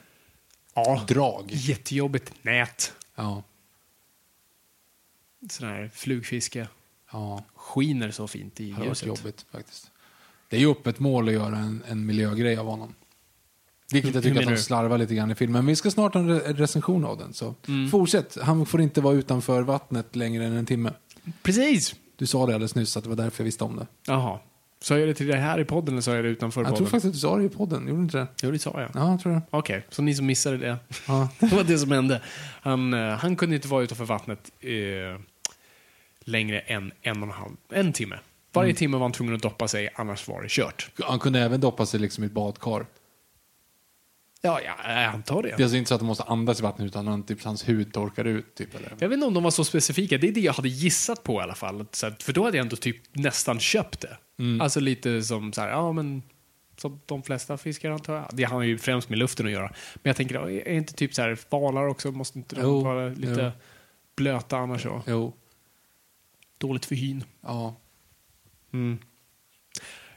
S2: Ja.
S1: Drag.
S2: Jättejobbigt nät.
S1: Ja.
S2: Sån här flugfiske.
S1: Ja.
S2: Skiner så fint i
S1: Det har varit
S2: ljuset.
S1: jobbigt faktiskt. Det är ju öppet mål att göra en, en miljögrej av honom. Vilket jag tycker att de slarvar lite grann i filmen. Men vi ska snart ha en re- recension av den. Så
S2: Mm.
S1: fortsätt. Han får inte vara utanför vattnet längre än en timme.
S2: Precis.
S1: Du sa det alldeles nyss att det var därför jag visste om det.
S2: Jaha. Sa jag det till dig här i podden eller sa jag det utanför
S1: Jag
S2: podden?
S1: tror faktiskt att du sa det i podden, gjorde du inte det?
S2: Jo, det sa jag.
S1: Ja, jag tror det.
S2: Okej, så ni som missade det.
S1: Ja.
S2: Det var det som hände. Han, eh, han kunde inte vara utanför vattnet eh, längre än en och en halv, en timme. Varje timme var han tvungen att doppa sig, annars var det kört.
S1: Han kunde även doppa sig liksom i ett badkar.
S2: Ja, ja jag antar det.
S1: Det är alltså inte så att han måste andas i vattnet utan han, typ, hans hud torkar ut. Typ, eller?
S2: Jag vet inte om de var så specifika. Det är det jag hade gissat på i alla fall. För då hade jag ändå typ nästan köpt det. Alltså lite som så här, ja men som de flesta fiskar antar jag. Det har ju främst med luften att göra. Men jag tänker, är inte typ så här valar också, måste inte de
S1: Jo,
S2: vara lite
S1: jo.
S2: blöta annars? Så?
S1: Jo.
S2: Dåligt för hyn.
S1: Ja.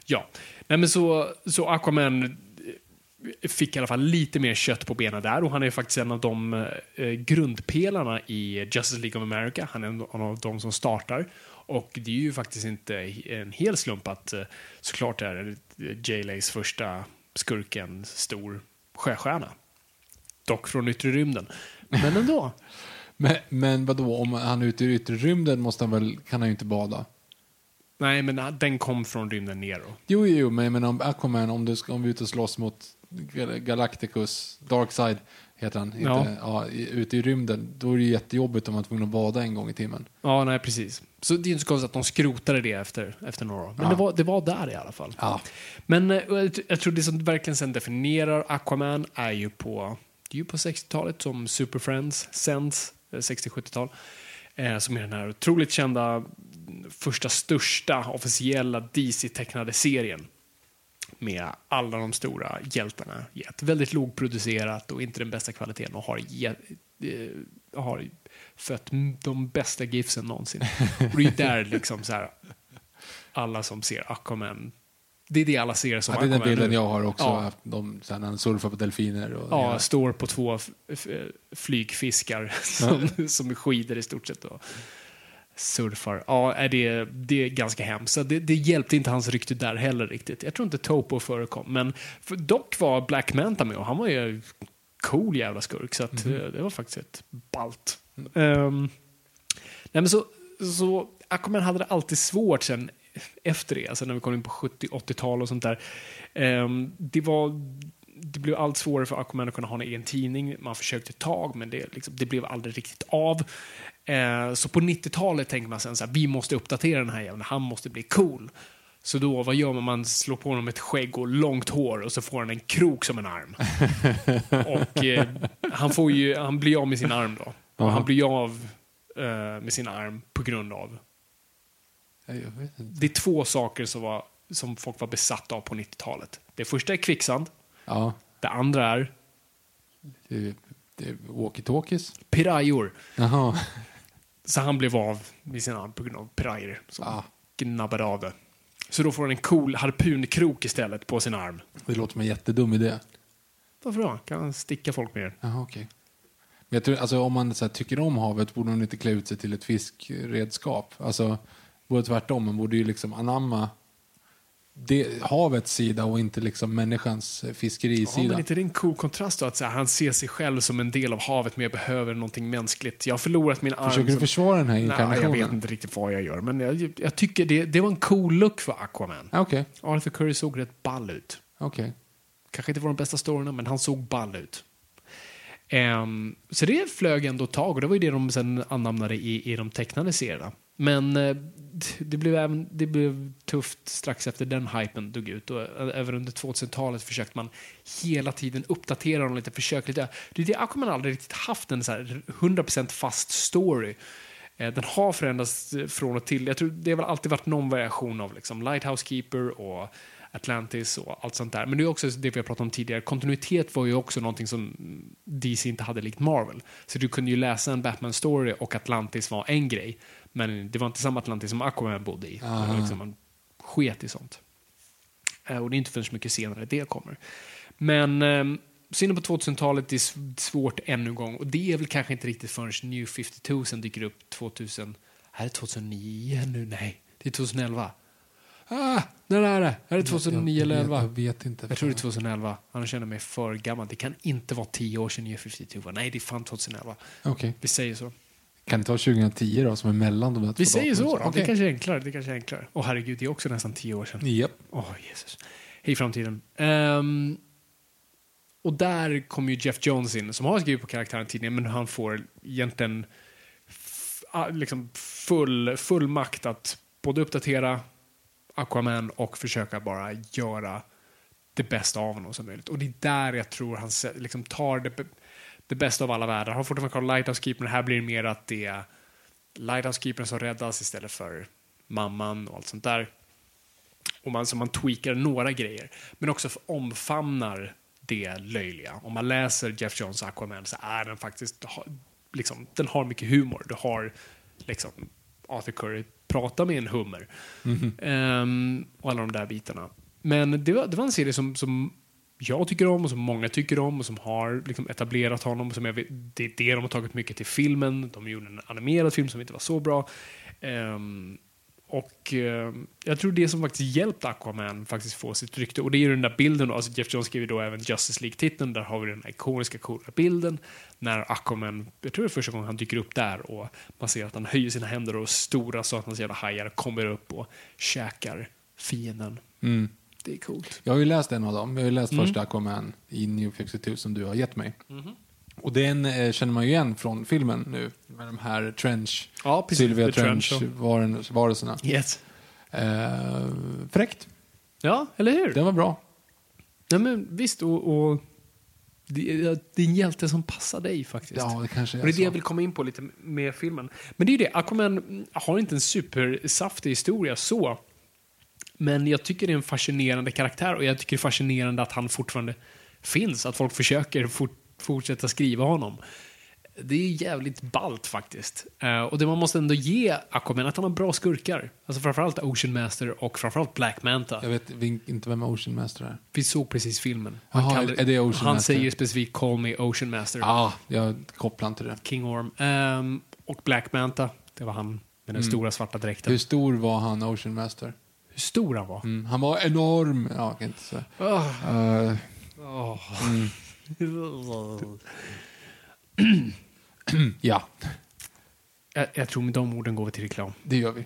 S2: Ja, nej men så, så Aquaman eh, fick i alla fall lite mer kött på benen där och han är faktiskt en av de eh, grundpelarna i Justice League of America. Han är en av de som startar. Och det är ju faktiskt inte en hel slump att eh, såklart är J. Lays första skurk en stor sjöstjärna. Dock från yttre rymden. Men ändå.
S1: Men, men vadå, om han är ute i yttre rymden måste han väl, kan han ju inte bada?
S2: Nej, men den kom från rymden ner. Då.
S1: Jo, jo, men, men om Aquaman, om du ska, om vi är ute och slåss mot Gal- Galacticus, Darkseid heter han, inte, ja, i- ute i rymden, då är det ju jättejobbigt om man är tvungen att bada en gång i timmen.
S2: Ja, nej precis. Så det är inte så konstigt att de skrotade det efter, efter några år. Men
S1: Ja.
S2: det, var, det var där i alla fall.
S1: Ja.
S2: Men eh, jag jag tror det som verkligen sen definierar Aquaman är ju på, det är ju på 60-talet som Super Friends sänds, 60-70-tal. Eh, som är den här otroligt kända, första största officiella DC-tecknade serien. Med alla de stora hjältarna i ett. Väldigt lågproducerat och inte den bästa kvaliteten och har, ge, eh, har fött de bästa gifsen någonsin. Och det är där liksom så här, alla som ser Aquaman, det är det alla ser som
S1: Ja, det är den bilden
S2: nu.
S1: jag har också,
S2: Ja.
S1: haft de, när han surfar på delfiner. Och,
S2: Ja, står på två flygfiskar som, som är skidor i stort sett och surfar. Ja, är det, det är ganska hemskt. Så Det, det hjälpte inte hans rykte där heller riktigt. Jag tror inte Topo förekom, men för, dock var Black Manta med och han var ju cool jävla skurk, så att, eh, det var faktiskt ett balt. Ehm, nej, men så, så Aquaman hade det alltid svårt sen efter det, alltså när vi kom in på 70-80-tal och sånt där. Ehm, det var det blev allt svårare för Aquaman att kunna ha en egen tidning. Man försökte ett tag, men det, liksom, det blev aldrig riktigt av. Eh, så på 90-talet tänkte man sen så här, vi måste uppdatera den här jäveln, han måste bli cool. Så då, vad gör man? Man slår på honom ett skägg och långt hår och så får han en krok som en arm. och eh, han, får ju, han blir av med sin arm då. Och han blir av eh, med sin arm på grund av. det är två saker som, var, som folk var besatta av på 90-talet. Det första är kvicksand.
S1: Ja,
S2: Det andra är
S1: det, det walkie-talkies.
S2: pirajor.
S1: Jaha.
S2: Så han blev av med sin arm på grund av pirajer som
S1: Ah.
S2: gnabbade av det. Så då får han en cool harpunkrok istället på sin arm.
S1: Det låter som en jättedum idé.
S2: Varför då? Kan han sticka folk med?
S1: Jaha, okej. Men jag tror, alltså, om man här, tycker om havet borde man inte klä ut sig till ett fiskredskap. Alltså, borde tvärtom. Man borde ju liksom anamma det, havets sida och inte liksom människans eh,
S2: Ja,
S1: fiskerisida.
S2: men inte det är en cool kontrast då? Att här, han ser sig själv som en del av havet men jag behöver någonting mänskligt. Jag har förlorat min arm.
S1: Försöker du försvara den här
S2: Nej, jag
S1: inkarnationen?
S2: vet inte riktigt vad jag gör. Men jag, jag tycker det, det var en cool look för Aquaman.
S1: Ah, Okej,
S2: Arthur Curry såg rätt ball ut.
S1: okej.
S2: Kanske inte var de bästa storyna, men han såg ball ut. Ehm, så det flög ändå ett tag och det var ju det de sen anamnade i, i de tecknade serierna. Men eh, det, blev även, det blev tufft strax efter den hypen dog ut och även under 2000-talet försökte man hela tiden uppdatera dem lite, försöka lite. Det är det Aquaman aldrig riktigt haft en så här 100% fast story. Eh, den har förändrats eh, från och till. Jag tror det har väl alltid varit någon variation av liksom Lighthouse Keeper och Atlantis och allt sånt där. Men det är också det vi har pratat om tidigare. Kontinuitet var ju också någonting som DC inte hade likt Marvel. Så du kunde ju läsa en Batman-story och Atlantis var en grej. Men det var inte samma Atlantis som Aquaman bodde i. Liksom man sket i sånt. Eh, Och det är inte förrän mycket senare det kommer. Men eh, synen på 2000-talet är svårt ännu en gång. Och det är väl kanske inte riktigt förrän New 52 som dyker upp 2000. Är det 2009 nu? Nej, det är 2011. Ah, när är det? Är det 2009 eller
S1: jag,
S2: 11?
S1: jag vet inte.
S2: Jag tror det är 2011. Annars känner mig för gammal. Det kan inte vara 10 år sedan New 52 var. Nej, det är fan 2011.
S1: Okej.
S2: Vi säger så.
S1: Kan det ta 2010 då, som är mellan de här
S2: Vi säger så då. Det kanske är enklare. Det kanske är enklare. Åh herregud, det är också nästan tio år sedan.
S1: Japp.
S2: Åh, Jesus. Hej framtiden. Ehm, och där kommer ju Jeff Jones in, som har skrivit på karaktären tidigare, men han får egentligen liksom full, full makt att både uppdatera Aquaman och försöka bara göra det bästa av honom som möjligt. Och det är där jag tror han liksom tar det, det bästa av alla världar. Han har fortfarande kvar Lighthouse Keeper, men här blir det mer att det är Lighthouse Keepern som räddas istället för mamman och allt sånt där. Och man, så man tweakar några grejer, men också omfamnar det löjliga. Om man läser Jeff Johns Aquaman så är den faktiskt, liksom, den har mycket humor. Du har liksom Arthur Curry prata med en hummer. Ehm, och alla de där bitarna. Men det var, det var en serie som, som jag tycker om och som många tycker om och som har liksom etablerat honom. Som jag vet, det är det de har tagit mycket till filmen. De gjorde en animerad film som inte var så bra. Ehm, och eh, jag tror det som faktiskt hjälpt Aquaman faktiskt få sitt rykte. Och det är ju den där bilden, då, alltså Jeff Jones skriver då även Justice League-titeln, där har vi den här ikoniska coola bilden när Aquaman, jag tror det är första gången han dyker upp där och man ser att han höjer sina händer och stora satans jävla hajar kommer upp och käkar fienden.
S1: Mm.
S2: Det är coolt.
S1: Jag har ju läst en av dem. Jag har ju läst
S2: Mm.
S1: första Aquaman i New 52 som du har gett mig.
S2: Mhm.
S1: Och den eh, känner man ju igen från filmen nu. Med de här Trench,
S2: Ja, precis.
S1: Sylvia
S2: The Trench,
S1: Trench-varelserna.
S2: Yes.
S1: Eh, fräckt.
S2: Ja, eller hur?
S1: Den var bra.
S2: Ja, men visst, och, och det, är- det är en hjälte som passar dig faktiskt.
S1: Ja, det kanske
S2: Och
S1: är
S2: det är det
S1: så.
S2: jag vill komma in på lite med filmen. Men det är ju det, Aquaman har inte en supersaftig historia så. Men jag tycker det är en fascinerande karaktär och jag tycker det är fascinerande att han fortfarande finns. Att folk försöker fort, fortsätta skriva honom. Det är jävligt ballt faktiskt. Eh, och det man måste ändå ge Aquaman, att han har bra skurkar. Alltså framförallt Ocean Master och framförallt Black Manta.
S1: Jag vet inte vem Ocean Master är.
S2: Vi såg precis filmen.
S1: Jaha,
S2: kallar-
S1: är det Ocean
S2: han
S1: Master?
S2: säger specifikt Call me Ocean Master.
S1: Ja, jag kopplar inte det.
S2: King Orm. Ehm, och Black Manta, det var han med den
S1: Mm.
S2: stora svarta dräkten.
S1: Hur stor var han, Ocean Master?
S2: Hur stor han var.
S1: Mm, han var enorm. Ja, jag kan inte säga.
S2: Åh.
S1: Eh,
S2: Åh.
S1: mm, ja,
S2: jag, jag tror med de orden går vi till reklam.
S1: det gör vi.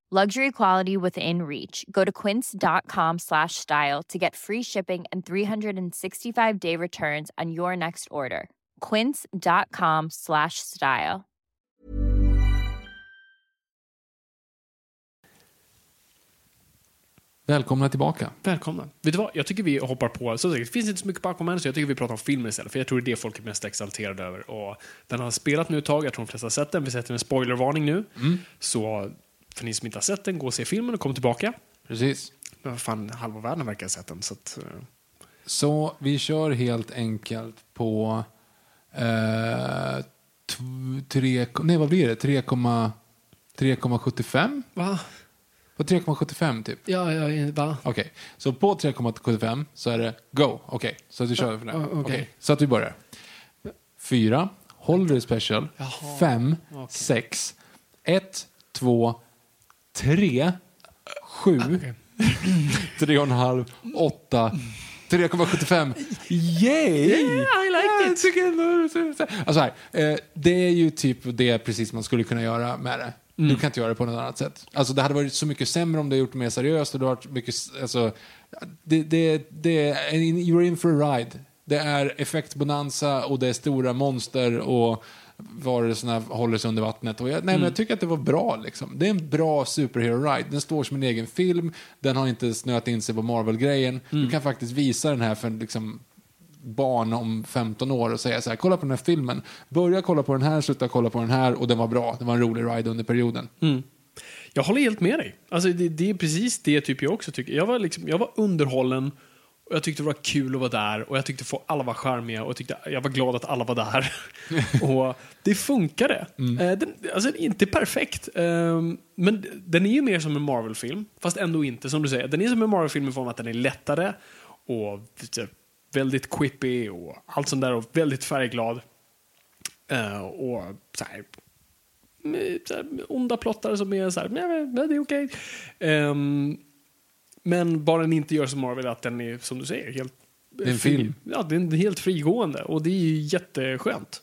S3: Luxury quality within reach. Go to quince.com slash style to get free shipping and 365 day returns on your next order. Quince.com slash style.
S1: Välkomna tillbaka.
S2: Välkomna. Vet du vad? Jag tycker vi hoppar på, så det finns inte så mycket på Aquaman så jag tycker vi pratar om filmen istället. För jag tror det är det folk är mest exalterade över. Och den har spelat nu ett tag, jag tror de flesta har sett den. Vi sätter en spoilervarning nu. Så för ni som inte har sett den, gå och se filmen och kom tillbaka.
S1: Precis.
S2: Men fan, halva världen verkar ha sett den. Så att, eh,
S1: Så vi kör helt enkelt på eh, tre, nej vad blir det? 3,- 3,75?
S2: va?
S1: På 3,75 typ.
S2: Ja, ja, va?
S1: Okej, så på 3,75 så är det go. Okej, så att vi kör för det.
S2: Okej.
S1: Okej, så att vi börjar. Fyra, Holiday Special, 5, 6, 1, 2, 3, 7, 3,5, 8, 3,75. Yay!
S2: Yeah, I like it.
S1: it. Alltså här, eh, det är ju typ det precis man skulle kunna göra med det. Du kan inte göra det på något annat sätt. Alltså det hade varit så mycket sämre om du gjort det mer seriöst. Och det, varit mycket, alltså, det, det, det you're in for a ride. Det är effektbonanza och det är stora monster och varelserna håller sig under vattnet. Och jag, nej, men jag tycker att det var bra. Liksom. Det är en bra superhero-ride. Den står som en egen film. Den har inte snöat in sig på Marvel-grejen. Du kan faktiskt visa den här för liksom, barn om 15 år och säga så här, kolla på den här filmen. Börja kolla på den här, sluta kolla på den här och den var bra. Det var en rolig ride under perioden.
S2: Jag håller helt med dig. Alltså, det, det är precis det typ jag också tycker. Jag var, liksom, jag var underhållen och jag tyckte det var kul att vara där och jag tyckte få alla var charmiga och jag, tyckte, jag var glad att alla var där. och det funkade. Eh, den, alltså, inte perfekt, eh, men den är ju mer som en Marvel-film, fast ändå inte som du säger. Den är som en Marvel-film i form att den är lättare och väldigt quippy och allt sånt där och väldigt färgglad. Eh, och så här, med, så här, onda plottare som är så här, det är okej. Ehm, men bara den inte gör som Marvel, att den är, som du säger, helt...
S1: är en
S2: fri-
S1: film.
S2: Ja, den är helt frigående och det är ju jätteskönt.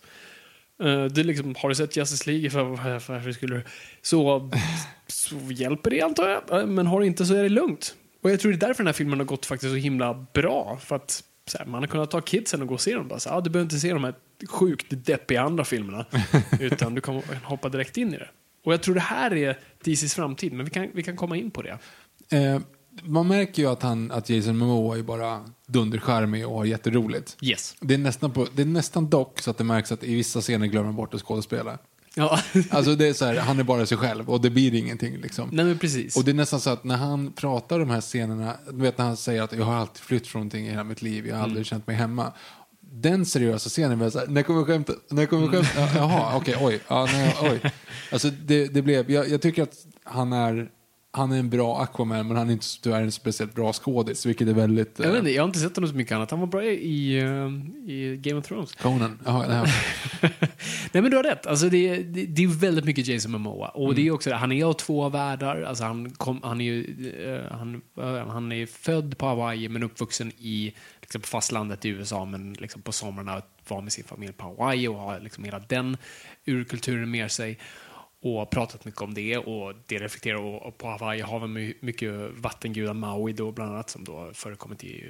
S2: Uh, det liksom, har du sett Justice League? För, för, varför skulle. Så, så hjälper det antar jag. Eh, Men har du inte så är det lugnt. Och jag tror det är därför den här filmen har gått faktiskt så himla bra. För att här, man har kunnat ta kidsen och gå och se dem. Bara, så, ah, du behöver inte se de här sjukt deppiga andra filmerna. utan du kan hoppa direkt in i det. Och jag tror det här är DCs framtid, men vi kan, vi kan komma in på det.
S1: Eh, man märker ju att, han, att Jason Momoa är bara dundercharmig och har jätteroligt.
S2: Yes.
S1: Det är, nästan på, det är nästan dock så att det märks att i vissa scener glömmer han bort att skådespela.
S2: Ja,
S1: Alltså det är så här, han är bara sig själv och det blir ingenting liksom.
S2: nej men precis.
S1: Och det är nästan så att när han pratar de här scenerna, du vet när han säger att jag har alltid flytt från någonting i hela mitt liv, jag har aldrig känt mig hemma. Den seriösa scenen var så här, när kommer skämtet? När kommer skämtet? Ja, Jaha, okej, oj. Ja, nej, oj. Alltså det, det blev, jag, jag tycker att han är, han är en bra Aquaman, men han är inte tyvärr en speciellt bra skådis, vilket är väldigt...
S2: jag,
S1: eh,
S2: vet inte, jag har inte sett honom så mycket annat. Han var bra i, eh, i Game of Thrones.
S1: Conan. Jaha, nej.
S2: Nej men du har rätt. Alltså, det, är- det, det är väldigt mycket Jason Momoa. Och det är också det, han är av två världar. Alltså, han, kom, han, är ju, eh, han, eh, han är född på Hawaii men uppvuxen i liksom, på fastlandet i USA men liksom, på somrarna var med sin familj på Hawaii och har liksom, hela den urkulturen med sig. Och pratat mycket om det och det reflekterar och, på Hawaii har vi my- mycket vattengudar Maui då bland annat som då förekommit i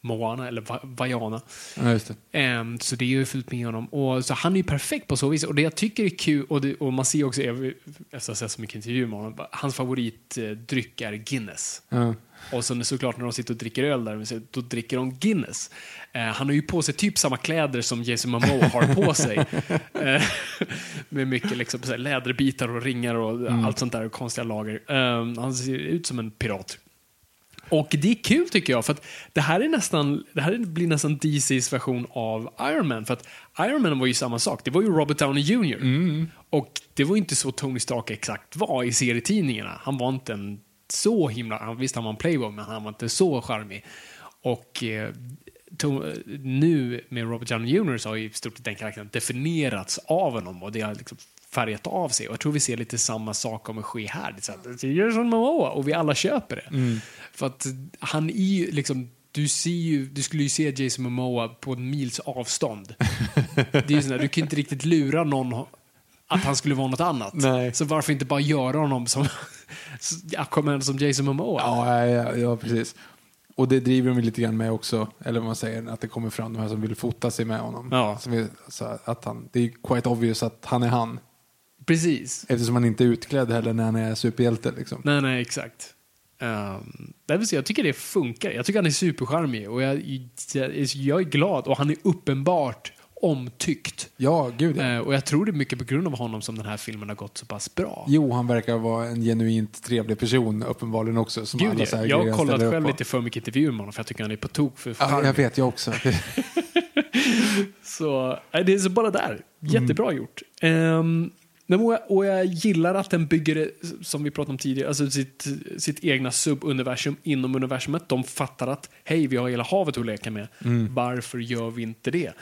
S2: Moana eller Va- Vaiana.
S1: Ja, det.
S2: Ehm, så det är ju fullt med honom. Och, så han är ju perfekt på så vis. Och det jag tycker är kul, och, det, och man ser också, efter att ha sett så mycket intervjuer med honom, hans favoritdryck är Guinness.
S1: Ja.
S2: Och så såklart när de sitter och dricker öl där, då dricker de Guinness. Eh, han har ju på sig typ samma kläder som Jason Momoa har på sig. Eh, med mycket liksom, här, läderbitar och ringar och allt sånt där och konstiga lager. Eh, han ser ut som en pirat. Och det är kul tycker jag, för att det här, är nästan, det här blir nästan DCs version av Iron Man. För att Iron Man var ju samma sak, det var ju Robert Downey Jr. Och det var inte så Tony Stark exakt var i serietidningarna. Han var inte en så himla, han- visst han var en playboy, men han var inte så charmig. Och eh, to, nu med Robert Downey Jr. så har ju stort sett den karaktären definierats av honom och det har liksom färgat av sig. Och jag tror vi ser lite samma sak kommer ske här. Det är så gör som Momoa och vi alla köper det. För att han är ju liksom du, ser ju, du skulle ju se Jason Momoa på en mils avstånd. Det är ju sådär, du kan inte riktigt lura någon att han skulle vara något annat.
S1: Nej.
S2: Så varför inte bara göra honom som Aquaman som Jason Momoa?
S1: Ja, ja, ja, precis. Och det driver de lite grann med också, eller vad man säger, att det kommer fram de här som vill fota sig med honom.
S2: Ja.
S1: Är, att han, det är quite obvious att han är han.
S2: Precis.
S1: Eftersom han inte är utklädd heller när han är superhjälte. Liksom.
S2: Nej, nej, exakt. Um, jag tycker det funkar. Jag tycker han är supercharmig och jag, jag, jag är glad och han är uppenbart omtyckt.
S1: Ja, gud ja.
S2: Eh, och jag tror det är mycket på grund av honom som den här filmen har gått så pass bra.
S1: Jo, han verkar vara en genuint trevlig person, uppenbarligen också. Som
S2: Gud,
S1: alla så här
S2: jag, har
S1: grejer
S2: kollat
S1: ställer upp
S2: själv
S1: på.
S2: lite för mycket intervjuer med honom för jag tycker han är på tok för
S1: Ja,
S2: charmig.
S1: jag vet, jag också.
S2: Så nej, det är så bara där. Jättebra gjort. Ehm, men och, jag, och jag gillar att den bygger, det, som vi pratade om tidigare, alltså sitt, sitt egna subuniversum inom universumet. De fattar att hej, vi har hela havet att leka med. Varför gör vi inte det?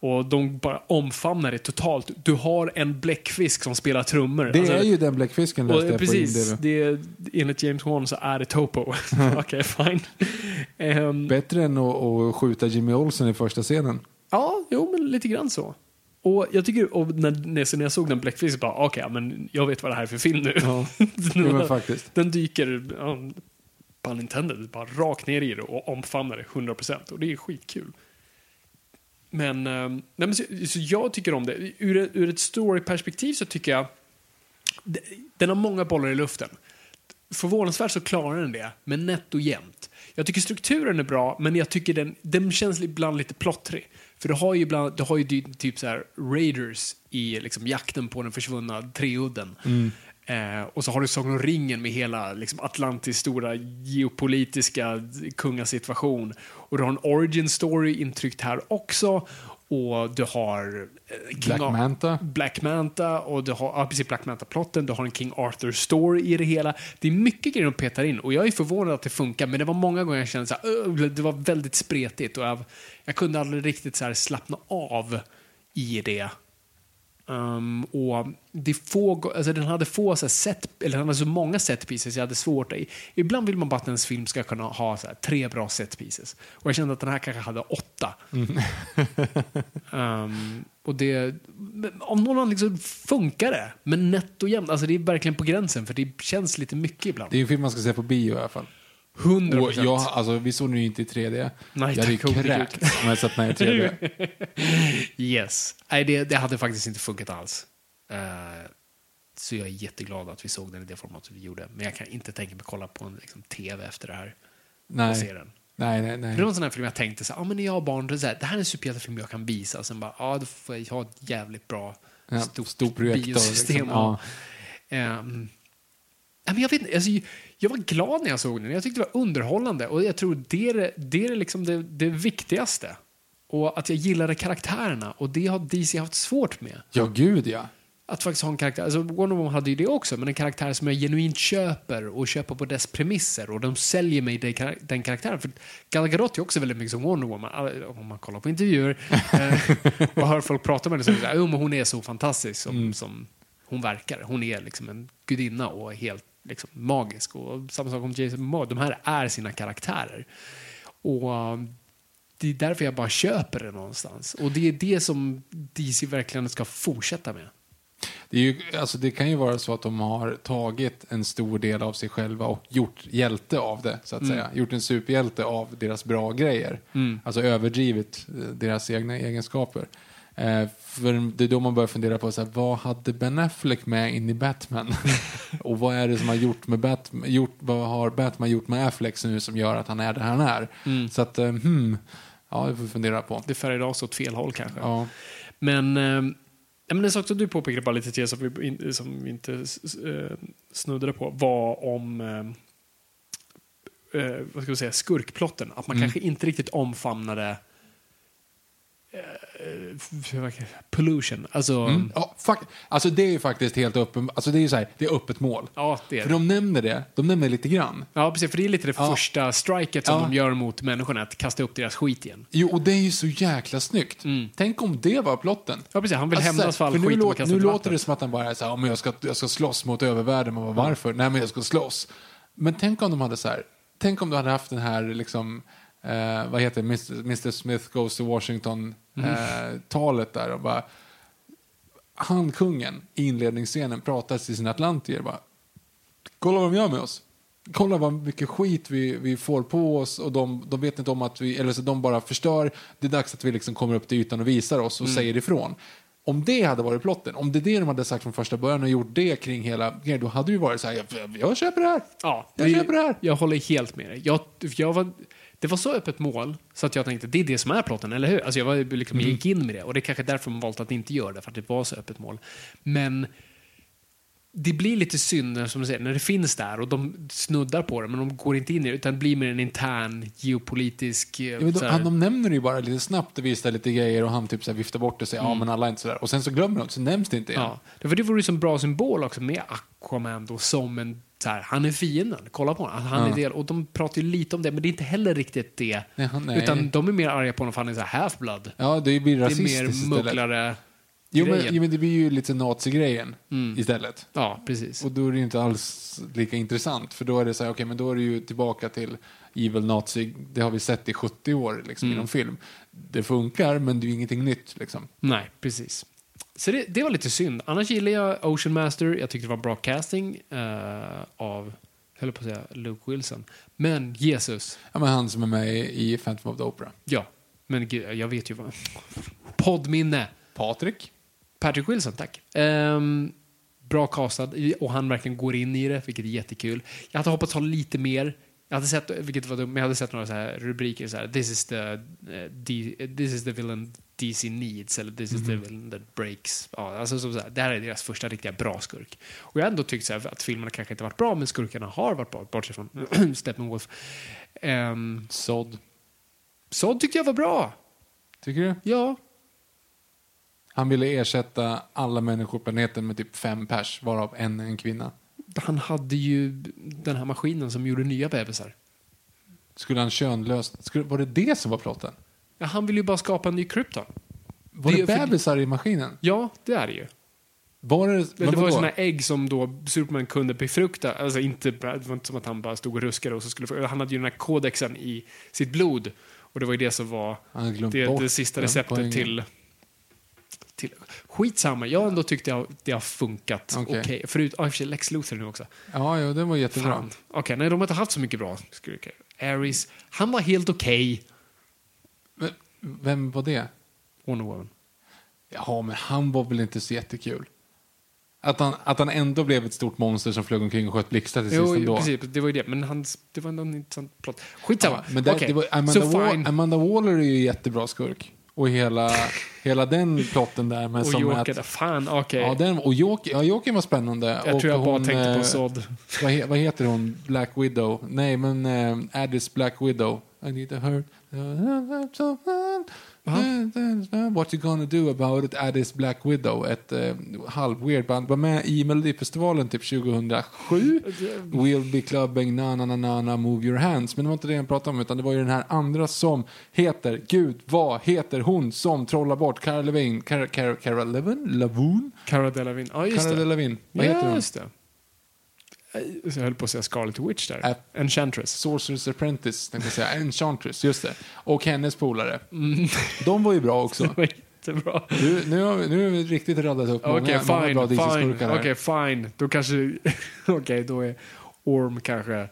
S2: Och de bara omfamnar det totalt. Du har en bläckfisk som spelar trummor.
S1: Det
S2: Alltså,
S1: är ju den bläckfisken läste jag på
S2: precis,
S1: IMDb.
S2: det enligt James Wan så är det Topo. Okej, fine. Ehm,
S1: Bättre än att, att skjuta Jimmy Olsen i första scenen.
S2: Ja, jo, men lite grann så. Och jag tycker, och när, när, jag såg den bläckfisken, bara okej, ja, men jag vet vad det här är för film nu.
S1: Ja. Men faktiskt.
S2: Den dyker, ja, pun intended, bara rakt ner i det och omfamnar det 100% och det är skitkul. Men, eh, nej, men så, så jag tycker om det. Ur, ett- ur ett storyperspektiv så tycker jag den har många bollar i luften. Förvånansvärt så klarar den det, men nätt och jämnt. Jag tycker strukturen är bra, men jag tycker den, den känns ibland lite plottrig. För du har ju, ibland, du har ju typ så här Raiders i liksom jakten på den försvunna treudden. Mm. Eh, och så har du Sagan om ringen med hela liksom, Atlantis stora geopolitiska kungasituation. Och du har en origin story intryckt här också. Och du har eh, King
S1: Black
S2: Ar-
S1: Manta.
S2: Black Manta och du har, ja, precis, Black Manta-plotten, du har en King Arthur story i det hela. Det är mycket grejer de petar in och jag är förvånad att det funkar men det var många gånger jag kände så här, det var väldigt spretigt och jag, jag kunde aldrig riktigt så här slappna av i det. Um, och det få, alltså den hade få så set, eller den hade så många set pieces jag hade svårt i. Ibland vill man bara att ens film ska kunna ha så tre bra set pieces. Och jag kände att den här kanske hade åtta. Um, och det, om någon anledning så funkar det. Men nätt och jämnt, alltså det är verkligen på gränsen för det känns lite mycket ibland.
S1: Det är en film man ska se på bio i alla fall.
S2: 100
S1: Och jag, alltså, vi såg den ju inte i 3D.
S2: Nej,
S1: jag hade ju kräkts om jag satt med i 3D.
S2: Yes. Nej, det, det hade faktiskt inte funkat alls. Eh, så jag är jätteglad att vi såg den i det formatet vi gjorde. Men jag kan inte tänka mig att kolla på en liksom, tv efter det här. Och
S1: Nej.
S2: se den.
S1: Nej, nej, nej.
S2: Det var en sån här film jag tänkte så här, ah, men när jag har barn, så här, det här är en superhjältefilm jag kan visa. Sen bara, ja, då får jag ha ett jävligt bra
S1: Ja,
S2: stort
S1: stor projektor,
S2: biosystem.
S1: liksom.
S2: Ja.
S1: Ja.
S2: Men jag, vet, inte, alltså, jag var glad när jag såg den. Jag tyckte det var underhållande. Och jag tror det är, det är liksom det, det viktigaste. Och att jag gillade karaktärerna. Och det har DC haft svårt med.
S1: Ja, gud ja.
S2: Att faktiskt ha en karaktär, alltså Wonder Woman hade ju det också, men en karaktär som jag genuint köper och köper på dess premisser och de säljer mig den, kar- den karaktären. För Gal Gadot är också väldigt mycket som Wonder Woman, om man kollar på intervjuer eh, och hör folk prata med henne så är det så här, "Jo, men hon är så fantastisk som, som hon verkar. Hon är liksom en gudinna och helt liksom, magisk. Och samma sak om Jason Momoa, de här är sina karaktärer. Och um, det är därför jag bara köper det någonstans. Och det är det som DC verkligen ska fortsätta med.
S1: Det, är ju, alltså det kan ju vara så att de har tagit en stor del av sig själva och gjort hjälte av det, så att
S2: Mm.
S1: säga. Gjort en superhjälte av deras bra grejer. Alltså överdrivit eh, deras egna egenskaper. Eh, för det är då man börjar fundera på så här, vad hade Ben Affleck med in i Batman? och vad är det som har gjort med Batman, gjort, vad har Batman gjort med Affleck nu som gör att han är där han är?
S2: Mm.
S1: Så att, eh, hmm, ja, det får vi fundera på.
S2: Det färgade oss åt fel håll kanske.
S1: Ja.
S2: Men, eh, men en sak som du påpekade bara lite till som vi, in, som vi inte eh, snuddade på var om eh, eh, vad ska vi säga, skurkplotten. Att man kanske inte riktigt omfamnade pollution. Alltså,
S1: Mm. Ja, fuck. Alltså det är ju faktiskt helt öppen, alltså det är så här, det är öppet mål.
S2: ja, det är
S1: För de nämner det, de nämner lite grann.
S2: Ja, precis. För det är lite det
S1: Ja.
S2: första striket som
S1: Ja.
S2: de gör mot människorna, att kasta upp deras skit igen.
S1: Jo, och det är ju så jäkla snyggt. Tänk om det var plotten.
S2: Ja, precis. Han vill
S1: Alltså,
S2: hämnas för all
S1: nu,
S2: skit
S1: låter,
S2: kastat
S1: nu låter det som att han bara är så här, "Ja, men jag ska, jag ska slåss mot övervärlden. Man bara, varför? Nej, men jag ska slåss. Men tänk om de hade så här, tänk om du hade haft den här liksom, eh, vad heter det, Mr. Mr. Smith Goes to Washington
S2: Mm.
S1: eh, talet där och bara, han kungen i inledningsscenen pratar till sina atlantier bara, kolla vad de gör med oss. Kolla vad mycket skit vi, vi får på oss och de, de vet inte om att vi, eller så de bara förstör. Det är dags att vi liksom kommer upp till ytan och visar oss och säger ifrån. Om det hade varit plotten, om det är det de hade sagt från första början och gjort det kring hela grejen, då hade det ju varit så här, jag, jag köper det här.
S2: Ja,
S1: Jag köper det här.
S2: Jag håller helt med dig. Jag, jag var, det var så öppet mål så att jag tänkte det är det som är plotten, eller hur? Alltså jag var, liksom,
S1: Mm.
S2: gick in med det och det är kanske därför man valt att inte göra det, för att det var så öppet mål. Men det blir lite synd som du säger, när det finns där och de snuddar på det men de går inte in i det utan det blir mer en intern geopolitisk... eh,
S1: Ja, de,
S2: här-
S1: han, de nämner det ju bara lite snabbt och visar lite grejer och han typ så viftar bort det och säger ja men alla är inte sådär. Och sen så glömmer de så nämns det inte igen.
S2: Ja, det- för det vore ju som bra symbol också med Aquaman då som en här, han är fienden, kolla på honom, han
S1: Ja.
S2: är del, och de pratar ju lite om det, men det är inte heller riktigt det.
S1: Nej.
S2: Utan de är mer arga på honom för han är så här half-blood.
S1: Ja, det blir
S2: Det är
S1: rasistiskt
S2: mer mugglare
S1: Jo men, jo men det blir ju lite nazi-grejen istället.
S2: Ja, precis.
S1: Och då är det ju inte alls lika intressant. För då är det så här, okej men då är det ju tillbaka till evil nazi. Det har vi sett i 70 år liksom, inom film. Det funkar men det är ju ingenting nytt liksom.
S2: Nej, precis. Så det, det var lite synd. Annars gillar jag Ocean Master. Jag tyckte det var bra casting eh, av, höll på att säga, Luke Wilson. Men Jesus,
S1: Ja men han som är med i Phantom of the Opera.
S2: ja. Men gud, jag vet ju vad... Poddminne.
S1: Patrik?
S2: Patrick Wilson, tack. Ehm, bra castad och han verkligen går in i det, vilket är jättekul. Jag hade hoppats ha lite mer. Jag hade sett, vilket var dumt, men jag hade sett några så här rubriker så här, this is the, eh, D, this is the villain DC needs, eller this is the villain that breaks. Ja, alltså så, så här, det här är deras första riktiga bra skurk. Och jag har ändå tyckt så här, att filmerna kanske inte varit bra, men skurkarna har varit bra, bortsett från Steppenwolf. Um,
S1: Sod.
S2: så tyckte jag var bra.
S1: Tycker du?
S2: Ja,
S1: Han ville ersätta alla människor på planeten med typ fem pers, varav en är en kvinna.
S2: han hade ju den här maskinen som gjorde nya bebisar.
S1: Skulle han könlöst... Skulle, var det det som var plotten?
S2: Ja, han vill ju bara skapa en ny Krypton.
S1: Var
S2: Det
S1: det,
S2: är för-
S1: bebisar i maskinen?
S2: Ja, det är det ju.
S1: Var det...
S2: Det var ju här ägg som då Superman kunde befrukta. Alltså inte, det var inte som att han bara stod och ruskade och så skulle Han hade ju den här kodexen i sitt blod. Och det var ju det som var det, det sista receptet till... Skitsamma, jag har ändå tyckt har, det har funkat okej.
S1: Okej.
S2: Förut, ja i och för sig Lex Luthor nu också.
S1: Ja, jo, det var jättebra.
S2: Fan. Okej, nej de har inte haft så mycket bra. Ares, han var helt okej.
S1: Men, vem var det?
S2: Wonder Woman.
S1: Ja, men han var väl inte så jättekul? Att han, att han ändå blev ett stort monster som flög omkring och sköt blixtar till sist
S2: Jo,
S1: ändå.
S2: precis. Det var ju det. Men hans, det var en intressant plott. Skitsamma.
S1: Ja, men där, det var, Amanda,
S2: så
S1: Wa-
S2: fine.
S1: Amanda Waller är ju jättebra skurk. Och hela, hela den plotten där. Men
S2: Och
S1: som
S2: Joker,
S1: att,
S2: fan, okej.
S1: ja, den, och Joker, ja, Joker var spännande.
S2: Jag
S1: och
S2: tror jag bara
S1: hon,
S2: tänkte
S1: eh,
S2: på sådd.
S1: Vad, he, vad heter hon? Black Widow? Nej, men eh, Addis Black Widow. I need to hurt. What you gonna do about it? Addis Black Widow. Ett eh, halv-weird band. Var med i Melodifestivalen typ 2007. We'll be clubbing na na na na na move your hands. Men det var inte det jag pratade om utan det var ju den här andra som heter, gud vad heter hon som trollar bort Cara Levin? Cara, Cara, Cara Levin? Lavon?
S2: Cara Delevingne. Ja, just
S1: Cara
S2: det.
S1: Delevingne. Vad heter hon?
S2: Just det. Jag höll på att säga Scarlet Witch där.
S1: Äh.
S2: Enchantress.
S1: Sorcerer's Apprentice, tänkte jag säga. Enchantress, just det. Och hennes polare.
S2: Mm.
S1: De var ju bra också.
S2: Jättebra.
S1: Nu, nu, har vi, nu har vi riktigt radat upp många,
S2: Okej,
S1: många
S2: fine.
S1: bra
S2: fine.
S1: DC-skurkar här.
S2: Okej, fine. Då kanske... Okej, då är Orm kanske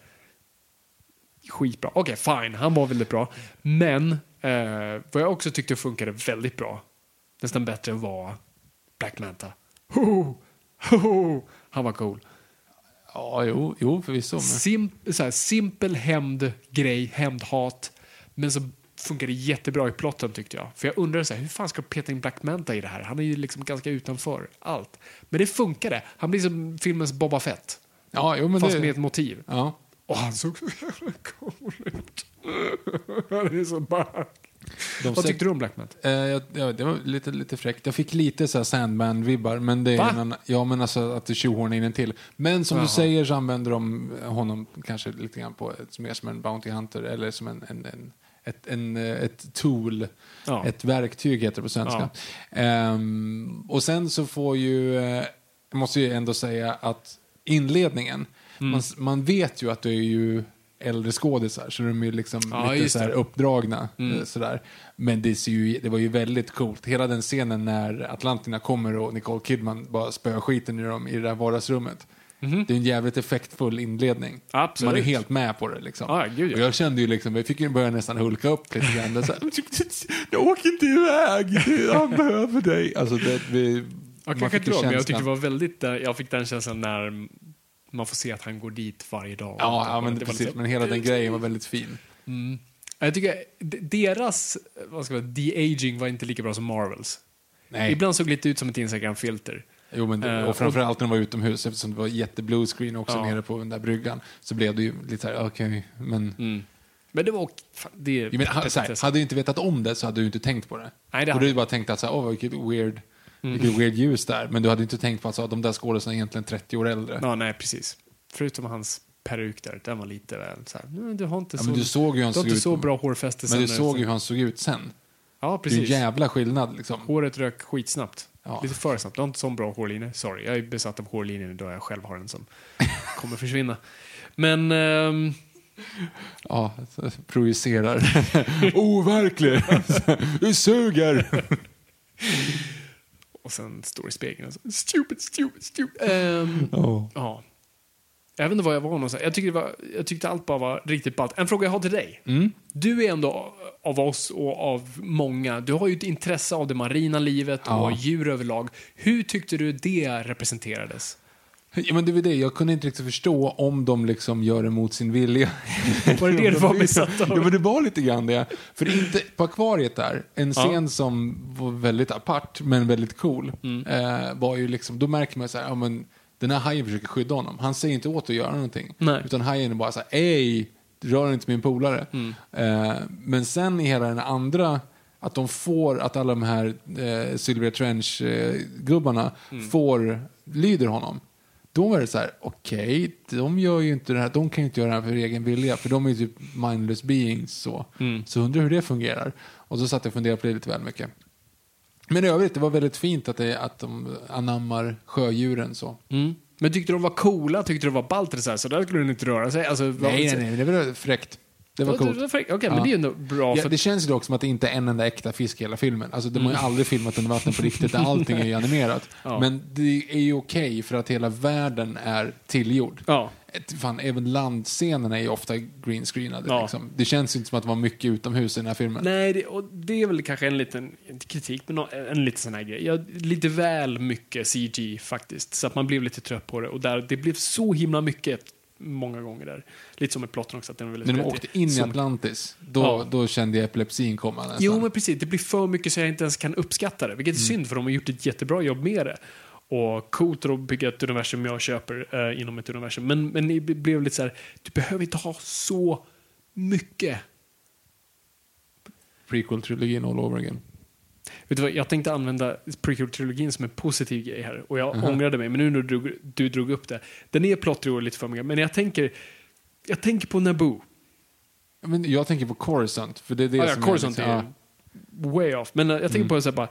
S2: skitbra. Okej, fine. Han var väldigt bra. Men eh, vad jag också tyckte funkade väldigt bra, nästan bättre, var Black Manta. Ho, ho, ho. Han var cool.
S1: Ja, jo, jo förvisso. Men...
S2: Sim, så här, simpel hämndgrej, hämndhat, men så funkar det jättebra i plotten tyckte jag. För jag undrar så här, hur fan ska peta in Black Manta i det här? Han är ju liksom ganska utanför allt. Men det funkade. Han blir som filmens Boba Fett,
S1: Ja, jo, men
S2: fast
S1: det...
S2: med ett motiv.
S1: Ja.
S2: Och han såg så jävla cool ut. Han är så back. Vad tyckte du om Black Manta?
S1: Eh, jag- ja, det var lite, lite fräckt. Jag fick lite så här Sandman-vibbar. Men det är en ja, men alltså att det tjohornar in en till. Men som
S2: Jaha.
S1: du säger så använder de honom kanske lite grann på mer som en Bounty Hunter eller som en, en, en ett, en, eh, ett tool,
S2: Ja.
S1: ett verktyg heter det på svenska. Ehm, och sen så får ju, eh, jag måste ju ändå säga att inledningen,
S2: Mm.
S1: man, man vet ju att det är ju äldre skådisar så de är liksom
S2: Ja,
S1: lite så här.
S2: Mm.
S1: uppdragna. eh, Sådär. Men det, ser ju, det var ju väldigt coolt. Hela den scenen när Atlantina kommer och Nicole Kidman bara spöar skiten i dem i det där vardagsrummet. Det är en jävligt effektfull inledning.
S2: Absolut.
S1: Man är helt med på det. Liksom.
S2: Ja, gud, ja.
S1: Och jag kände ju liksom, jag fick ju börja nästan hulka upp lite grann. Det Så här, jag åker inte iväg, han behöver dig. Alltså, det, vi,
S2: Jag kanske inte men jag tyckte det var väldigt, eh, jag fick den känslan när man får se att han går dit varje dag.
S1: Ja, ja men, precis,
S2: lite-
S1: men hela den grejen var väldigt fin.
S2: Jag tycker deras vad ska man, de-aging var inte lika bra som Marvels.
S1: Nej.
S2: Ibland såg det lite ut som ett Instagram-filter.
S1: Jo, men det,
S2: Eh,
S1: och framförallt när de var utomhus eftersom det var jätte blue screen också
S2: Ja.
S1: nere på den där bryggan. Så blev det ju lite så här, okej, men...
S2: Mm. Men det var... Det,
S1: Jag menar, ha, så här, hade du inte vetat om det så hade du inte tänkt på det.
S2: Nej, det
S1: och du bara tänkt att så här, åh, vilket weird, vilket weird ljus där. Men du hade inte tänkt på att så, de där skådespelarna är egentligen 30 år äldre.
S2: Ja, nej, precis. Förutom hans peruk där, den var lite väl så här, "Nej, du har inte
S1: Ja,
S2: så,
S1: men du såg ju hur han
S2: du har
S1: såg
S2: inte
S1: ut.
S2: så bra hårfäste
S1: Men du såg ju hur han såg ut sen.
S2: Ja,
S1: Det är
S2: precis.
S1: en jävla skillnad liksom.
S2: Håret rök skitsnabbt.
S1: Ja.
S2: Lite för snabbt. Du har inte sån bra hårlinje. Sorry, jag är besatt av hårlinjen då jag själv har en som kommer försvinna. Men... ehm,
S1: Ja, så projicerar. Overklig! du suger!
S2: Och sen står i spegeln och så, stupid, stupid, stupid. Ehm,
S1: Ja.
S2: ja. Jag vet inte var jag var någonstans. Jag tyckte, det var, jag tyckte allt bara var riktigt ballt. En fråga jag har till dig.
S1: Mm.
S2: Du är ändå av oss och av många, du har ju ett intresse av det marina livet och
S1: Ja.
S2: djur överlag. Hur tyckte du det representerades?
S1: Ja, men det var det. Jag kunde inte riktigt förstå om de liksom gör det mot sin vilja.
S2: Var det det du var besatt av?
S1: Ja, men det var lite grann det. För inte, på akvariet där, en
S2: Ja.
S1: scen som var väldigt apart, men väldigt cool,
S2: Mm.
S1: eh, var ju liksom, då märker man så här, ja men den här hajen försöker skydda honom. Han säger inte åt att göra någonting.
S2: Nej.
S1: Utan hajen är bara så här, ej, rör inte min polare.
S2: Mm.
S1: Eh, men sen i hela den andra, att de får, att alla de här eh, Sylvia Trench-gubbarna
S2: Mm.
S1: får, lyder honom. Då var det så här, okej, de gör ju inte det här, de kan ju inte göra det här för egen vilja, för de är ju typ mindless beings så.
S2: Mm.
S1: Så undrar hur det fungerar. Och så satt jag och funderade på det lite väl mycket. Men i övrigt, det var väldigt fint att, det, att de anammar sjödjuren så.
S2: Mm. Men tyckte de var coola? Tyckte det var ballt? Så, här, så där skulle den inte röra sig? Alltså,
S1: Nej, nej, nej, det var fräckt. Det var coolt.
S2: Okej, men
S1: Ja.
S2: det är ju ändå bra.
S1: Ja,
S2: för,
S1: det känns ju dock som att det inte är en enda äkta fisk i hela filmen. Alltså, de har ju
S2: Mm.
S1: aldrig filmat under vatten på riktigt, där allting är ju animerat.
S2: Ja.
S1: Men det är ju okej för att hela världen är tillgjord.
S2: ja.
S1: Fan, även landscenerna är ju ofta greenscreenade.
S2: Ja.
S1: Liksom. Det känns ju inte som att det var mycket utomhus i den här filmen.
S2: Nej, det, och det är väl kanske en liten, kritik, men nå- en liten sån här grej. Ja, lite väl mycket CG faktiskt, så att man blev lite trött på det. Och där, det blev så himla mycket många gånger där. Lite som med plotten också. Att den var väldigt
S1: Men de åkte in i
S2: Som-
S1: Atlantis. Då,
S2: Ja.
S1: då kände jag epilepsin komma nästan.
S2: Jo, men precis. Det blir för mycket så jag inte ens kan uppskatta det. Vilket är
S1: Mm.
S2: synd, för de har gjort ett jättebra jobb med det. Och coolt att bygga ett universum jag köper eh, inom ett universum. Men, men det blev lite så här, du behöver inte ha så mycket.
S1: Prequel-trilogin all over again.
S2: Vet du vad, jag tänkte använda prequel-trilogin som en positiv grej här. Och jag
S1: Aha.
S2: ångrade mig, men nu när du, du drog upp det. Den är plottrig och lite för mycket, men jag tänker, jag tänker på Naboo.
S1: Men jag tänker på Coruscant. För det är det
S2: Ah, ja,
S1: som
S2: Coruscant
S1: är,
S2: är
S1: liksom,
S2: way off. Men jag tänker
S1: Mm.
S2: på så här bara,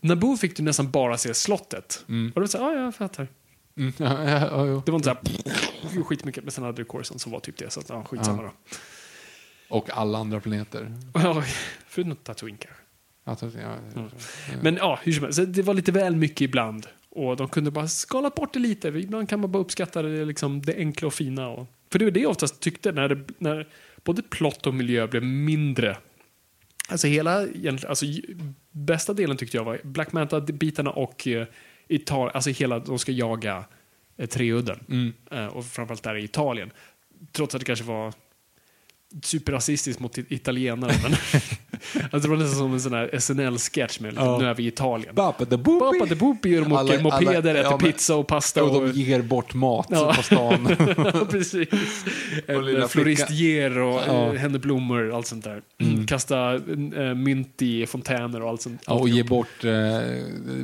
S2: Naboo fick du nästan bara se slottet.
S1: Mm.
S2: Och då var så här, ja, jag fattar.
S1: Mm, ja, ja, ja.
S2: Det var inte så här, skitmycket, men sen hade du Coruscant som var typ det. Så att, ja, skitsamma
S1: Ja.
S2: då.
S1: Och alla andra planeter.
S2: Ja, förutom Tatooine kanske.
S1: Alltså, ja,
S2: Mm. Men ja, hur som helst. Det var lite väl mycket ibland. Och de kunde bara skalat bort det lite. Ibland kan man bara uppskatta det, liksom, det enkla och fina. Och, för det var det jag oftast tyckte när, det, när både plott och miljö blev mindre. Alltså hela, alltså bästa delen tyckte jag var Black Manta-bitarna och eh, Italien, alltså hela, de ska jaga eh, Treudden.
S1: Mm.
S2: Eh, och framförallt där i Italien. Trots att det kanske var superrasistiskt mot italienare. Men alltså det var nästan som en sån här SNL-sketch med liksom,
S1: Ja.
S2: nu är vi i Italien. Pappa de de
S1: Alla-
S2: åker mopeder,
S1: alla-
S2: äter
S1: ja,
S2: pizza och pasta.
S1: Och
S2: Och,
S1: de ger bort mat
S2: Ja.
S1: på stan.
S2: precis. En eh, florist ger och
S1: Ja. Mm.
S2: ja. händer blommor och allt sånt där. Kasta äh, mynt i fontäner och allt sånt.
S1: Ja, och ge bort eh,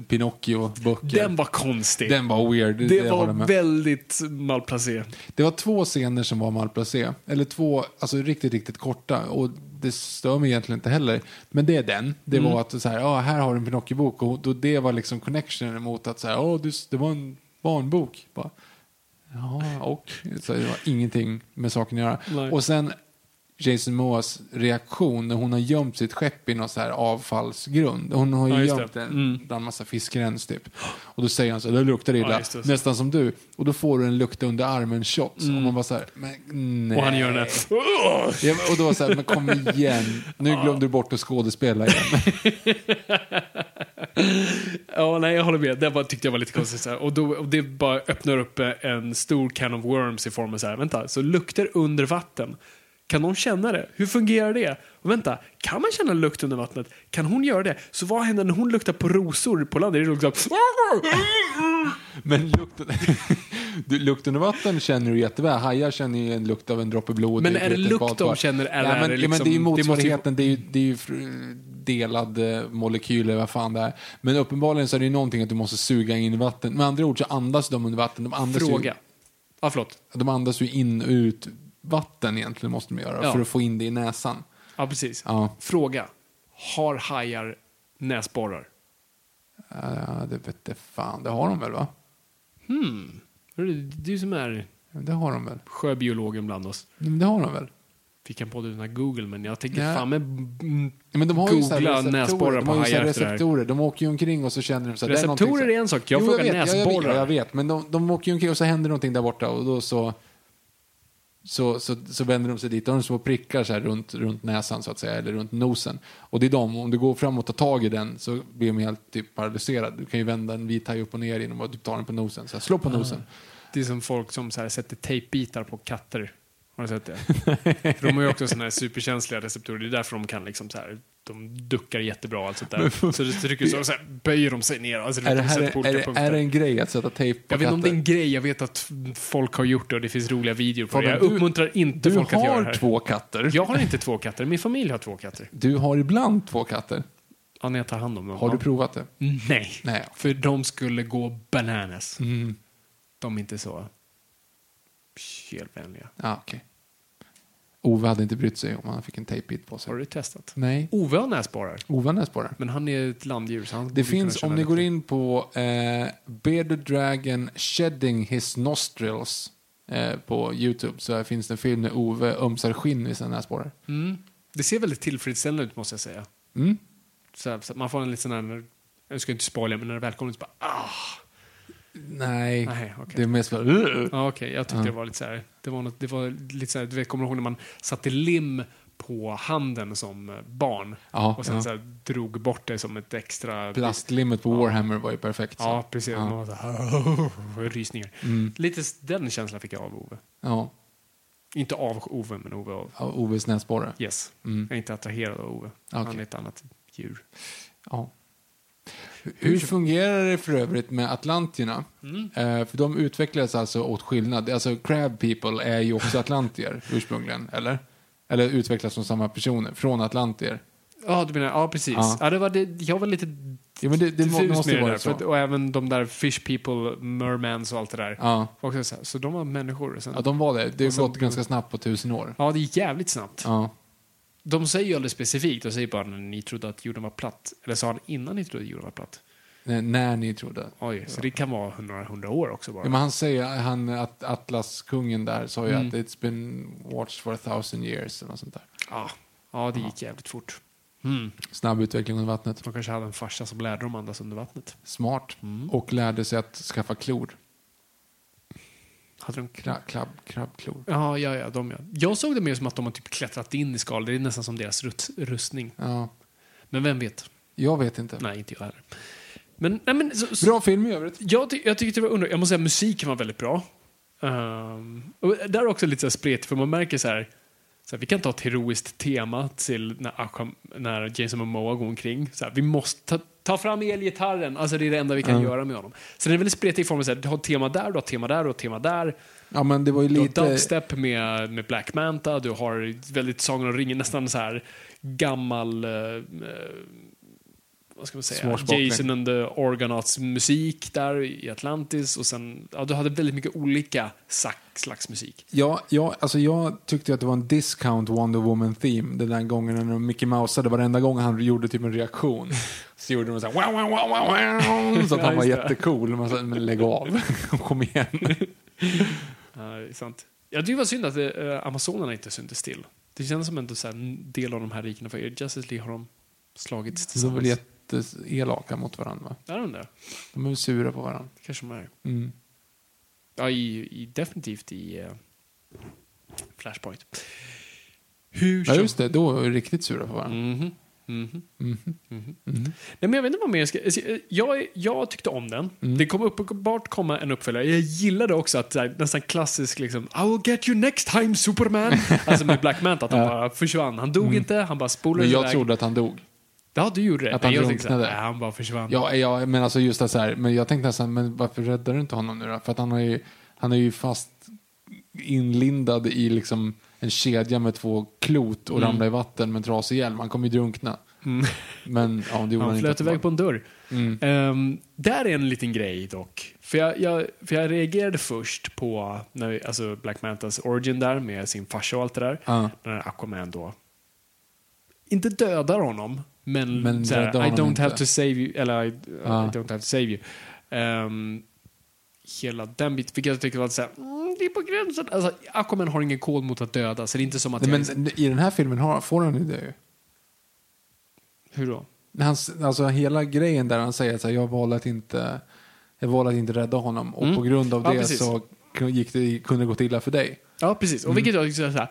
S1: Pinocchio-böcker.
S2: Den var konstig.
S1: Den var weird.
S2: det
S1: håller
S2: var väldigt malplacé.
S1: Det var två scener som var malplacé. Eller två, alltså riktigt, riktigt korta. Och det stör mig egentligen inte heller. Men det är den. Det
S2: Mm.
S1: var att så här, ja, här har du en Pinocchio-bok. Och då det var liksom connectionen mot att så här, ja, du, det var en barnbok. Bara, ja, och. Så det var ingenting med saken att göra.
S2: Nej.
S1: Och sen Jason Moas reaktion när hon har gömt sitt skepp i någon så här avfallsgrund. Hon har ju
S2: Ja,
S1: gömt
S2: det.
S1: det
S2: Mm.
S1: bland massa fiskrens typ. Och då säger han så här, det luktar illa.
S2: Ja, det.
S1: Nästan som du. Och då får du en lukta under armen shot. Och man bara så här, men nej.
S2: Och han gör här...
S1: Ja, och då var det så här, men kom igen. Nu glömde du bort att skådespela igen.
S2: Ja, nej, jag håller med. Det var, tyckte jag var lite konstigt. Så här. Och, då, och det bara öppnar upp en stor can of worms i form av så här, vänta, så lukter under vatten Kan någon känna det? Hur fungerar det? Och vänta, kan man känna lukt under vattnet? Kan hon göra det? Så vad händer när hon luktar på rosor på land? Är det liksom...
S1: Men lukten, du, lukten av vatten känner du jätteväl. Hajar känner ju en lukt av en droppe blod.
S2: Men är det lukt de känner, eller
S1: ja,
S2: är
S1: men,
S2: det
S1: ja, men det är ju
S2: liksom- det måste ju-
S1: motsvarigheten. Det är ju, det är ju delad eh, molekyler, vad fan det är. Men uppenbarligen så är det ju någonting att du måste suga in vatten. Med andra ord så andas de under vatten. De andas
S2: Fråga.
S1: Ju,
S2: Ja, förlåt.
S1: de andas ju in och ut vatten egentligen måste de göra.
S2: Ja.
S1: För att få in det i näsan.
S2: Ja, precis.
S1: Ja.
S2: Fråga. Har hajar näsborrar?
S1: Ja, det vet jag fan. Det har de väl va?
S2: Hmm. Är Du som är
S1: Det har de väl?
S2: sjöbiologen bland oss.
S1: Men det har de väl?
S2: Fick en podd utan Google, men jag tänker
S1: Ja.
S2: fan med mm,
S1: Ja, men de har ju här
S2: Googla näsborrar
S1: de
S2: på
S1: har ju här
S2: hajar efter det här.
S1: receptorer. De åker ju omkring och så känner de så här, är
S2: Receptorer
S1: så-
S2: är en sak. Jag
S1: Jo,
S2: frågar
S1: vet, jag, jag,
S2: näsborrar.
S1: vet, jag vet, men de, de åker ju omkring och så händer någonting där borta och då så så, så, så vänder de sig dit. Då har små prickar så här runt, runt näsan så att säga, eller runt nosen. Och det är de, om du går fram och tar tag i den så blir de helt typ paralyserade. Du kan ju vända en vit haj upp och ner genom att du tar den på nosen. Så här, slå på nosen.
S2: Det är som folk som så här sätter tejpbitar på katter. Har du sett det? För de har ju också såna här superkänsliga receptorer. Det är därför de kan liksom så här, de duckar jättebra och allt sånt där. Så det trycker så, så här, böjer de sig ner. Alltså,
S1: Är det,
S2: de
S1: här,
S2: på
S1: är, det,
S2: punkter.
S1: är det en grej att sätta tejp på
S2: jag vet inte om det
S1: katter?
S2: är en grej, jag vet att folk har gjort det och det finns roliga videor på
S1: Fabian,
S2: det. Jag
S1: du-
S2: uppmuntrar inte
S1: Du
S2: folk att göra det
S1: har
S2: här.
S1: två katter.
S2: Jag har inte två katter, min familj har två katter.
S1: Du har ibland två katter.
S2: Ja, när jag tar hand om dem.
S1: Har
S2: ja.
S1: du provat det?
S2: Nej.
S1: Nej.
S2: För de skulle gå bananas.
S1: Mm.
S2: De är inte så kelvänliga.
S1: Ja, okej. Ove hade inte brytt sig om han fick en tejpbit på sig.
S2: Har du testat?
S1: Nej.
S2: Ove har näsborrar.
S1: Ove har näsborrar.
S2: Men han är ett landdjur så han
S1: Det finns, om ni går in på eh, Bearded Dragon Shedding His Nostrils eh, på Youtube så finns det en film där Ove ömsar skinn i sina näsborrar.
S2: Mm. Det ser väldigt tillfredsställande ut måste jag säga.
S1: Mm.
S2: Så, så man får en liten sån här, jag ska inte spoila men när det väl kommer så bara ah.
S1: Nej,
S2: Nej, okej.
S1: det är mest bara...
S2: Ja, okej. Jag tyckte
S1: Ja.
S2: det var lite så här, det var, något, det var lite så här, du vet, kommer du ihåg när man satte lim på handen som barn
S1: Ja,
S2: och sen
S1: ja.
S2: så här, drog bort det som ett extra...
S1: Plastlimmet på Warhammer var ju perfekt. Så.
S2: Ja, precis.
S1: Ja.
S2: Man var så här, rysningar.
S1: Mm.
S2: Lite den känslan fick jag av Ove.
S1: Ja,
S2: Inte av Ove, men Ove av...
S1: av Oves näsborre.
S2: Yes.
S1: Mm.
S2: Jag är inte attraherad av Ove. Han
S1: Okej.
S2: är ett annat djur.
S1: Ja. Hur fungerar det för övrigt med atlantierna?
S2: Mm.
S1: Eh, för de utvecklades alltså åt skillnad. Alltså crab people är ju också atlantier ursprungligen, eller? Eller utvecklas som samma personer, från atlantier.
S2: Ja, du menar, ja precis.
S1: Ja.
S2: Ja. det var det, jag var lite
S1: Ja, men det, det
S2: diffus
S1: måste
S2: med det där. För och även de där fish people, mermans och allt det där.
S1: Ja.
S2: Också så, här, så de var människor. Sen,
S1: ja, de var det. Det har gått ganska snabbt på tusen år.
S2: ja, det gick jävligt snabbt.
S1: Ja.
S2: De säger ju aldrig specifikt, de säger bara när ni trodde att jorden var platt. Eller sa han innan ni trodde att jorden var platt?
S1: N- När ni trodde.
S2: Oj, så det kan vara några hundra år också bara.
S1: Ja, men han säger, han, att Atlas, kungen där, sa ju
S2: Mm.
S1: att it's been watched for a thousand years eller något sånt där.
S2: ja. ja, det gick jävligt fort. Mm.
S1: Snabb utveckling under vattnet.
S2: De kanske hade en farsa som lärde dem andas under vattnet.
S1: Smart.
S2: Mm.
S1: Och lärde sig att skaffa klor.
S2: Hade de...
S1: Kra, krabb, krabbklor.
S2: Ja, ja, ja, de ja. Jag såg det mer som att de har typ klättrat in i skal. Det är nästan som deras rut- rustning.
S1: Ja.
S2: Men vem vet?
S1: Jag vet inte.
S2: Nej, inte jag heller. Men, nej, men så, så,
S1: Bra film i övrigt.
S2: jag, ty- jag tyckte det var under... Jag måste säga, musiken var väldigt bra. Ehm, och där är också lite så här spretigt, för man märker så här, så här, vi kan ta ett heroiskt tema till när, när Jason Momoa går omkring. Så här, vi måste ta, ta fram elgitarren, alltså det är det enda vi kan göra med honom. Så den är väldigt spretig i formen, så här, du har ett tema där, du har ett tema där, har ett tema där.
S1: Ja, men det var ju
S2: Du har dubstep med, med Black Manta, du har väldigt Sagan om ringen, nästan så här gammal, eh, eh, vad ska man säga. Jason and the Organauts musik där i Atlantis och sen, ja du hade väldigt mycket olika slags musik.
S1: Ja, ja, alltså jag tyckte att det var en discount Wonder Woman theme den där gången när Mickey Mouseade varenda gång han gjorde typ en reaktion. Så gjorde de så här wow, wow, wow, wow, så att
S2: Ja,
S1: han var jättecool. Man sa, men lägg av, kom igen.
S2: Ja, det är sant. Tycker det var synd att eh, Amazonerna inte syntes till. Det känns som så en del av de här rikena, för Justice League har de slagits tillsammans.
S1: Jätteelaka mot varandra. va?
S2: Är de det?
S1: De är sura på varandra.
S2: kanske de är.
S1: Mm.
S2: Ja, i, i, definitivt i eh, Flashpoint. Hur
S1: Ja, just det. Då är vi riktigt sura på varandra.
S2: Nej, men jag vet inte vad mer jag ska... Jag, jag tyckte om den. Det kommer uppenbart komma en uppföljare. Jag gillade också att här, nästan klassisk liksom I will get you next time Superman. alltså med Black Manta, att han bara försvann. Han dog inte, han bara spolade
S1: Men jag
S2: iväg.
S1: trodde att han dog.
S2: Ja, du gjorde det.
S1: Att han
S2: jag här,
S1: drunknade.
S2: nej, han bara försvann.
S1: Ja, ja, men alltså just det så här, men jag tänkte nästan, men varför räddar du inte honom nu då? För att han är ju, han är ju fast inlindad i liksom en kedja med två klot och
S2: Mm.
S1: ramlar i vatten med en trasig hjälm. Han kommer ju drunkna. Men ja, det han,
S2: flöt iväg på en dörr.
S1: Mm.
S2: Ehm, där är en liten grej dock. För jag, jag, för jag reagerade först på när vi, alltså Black Mantas origin där med sin farsa och allt det där.
S1: Ja.
S2: När Aquaman då inte dödar honom, men,
S1: Men
S2: så här,
S1: räddar
S2: I don't
S1: inte.
S2: have to save you, eller I,
S1: Ja.
S2: I don't have to save you. Ehm, hela den biten, vilket jag tyckte var så här, mm, det är på gränsen. Alltså, Aquaman har ingen kod mot att döda, så det är inte som att
S1: Nej,
S2: jag...
S1: men i den här filmen har, får han ju det ju.
S2: hur då?
S1: Han, alltså hela grejen där han säger att jag valde att inte, jag valde att inte rädda honom och
S2: Mm.
S1: på grund av
S2: Ja,
S1: det
S2: precis.
S1: så gick det, kunde det gått illa för dig.
S2: Ja, precis.
S1: Mm.
S2: Och vilket jag tyckte så här,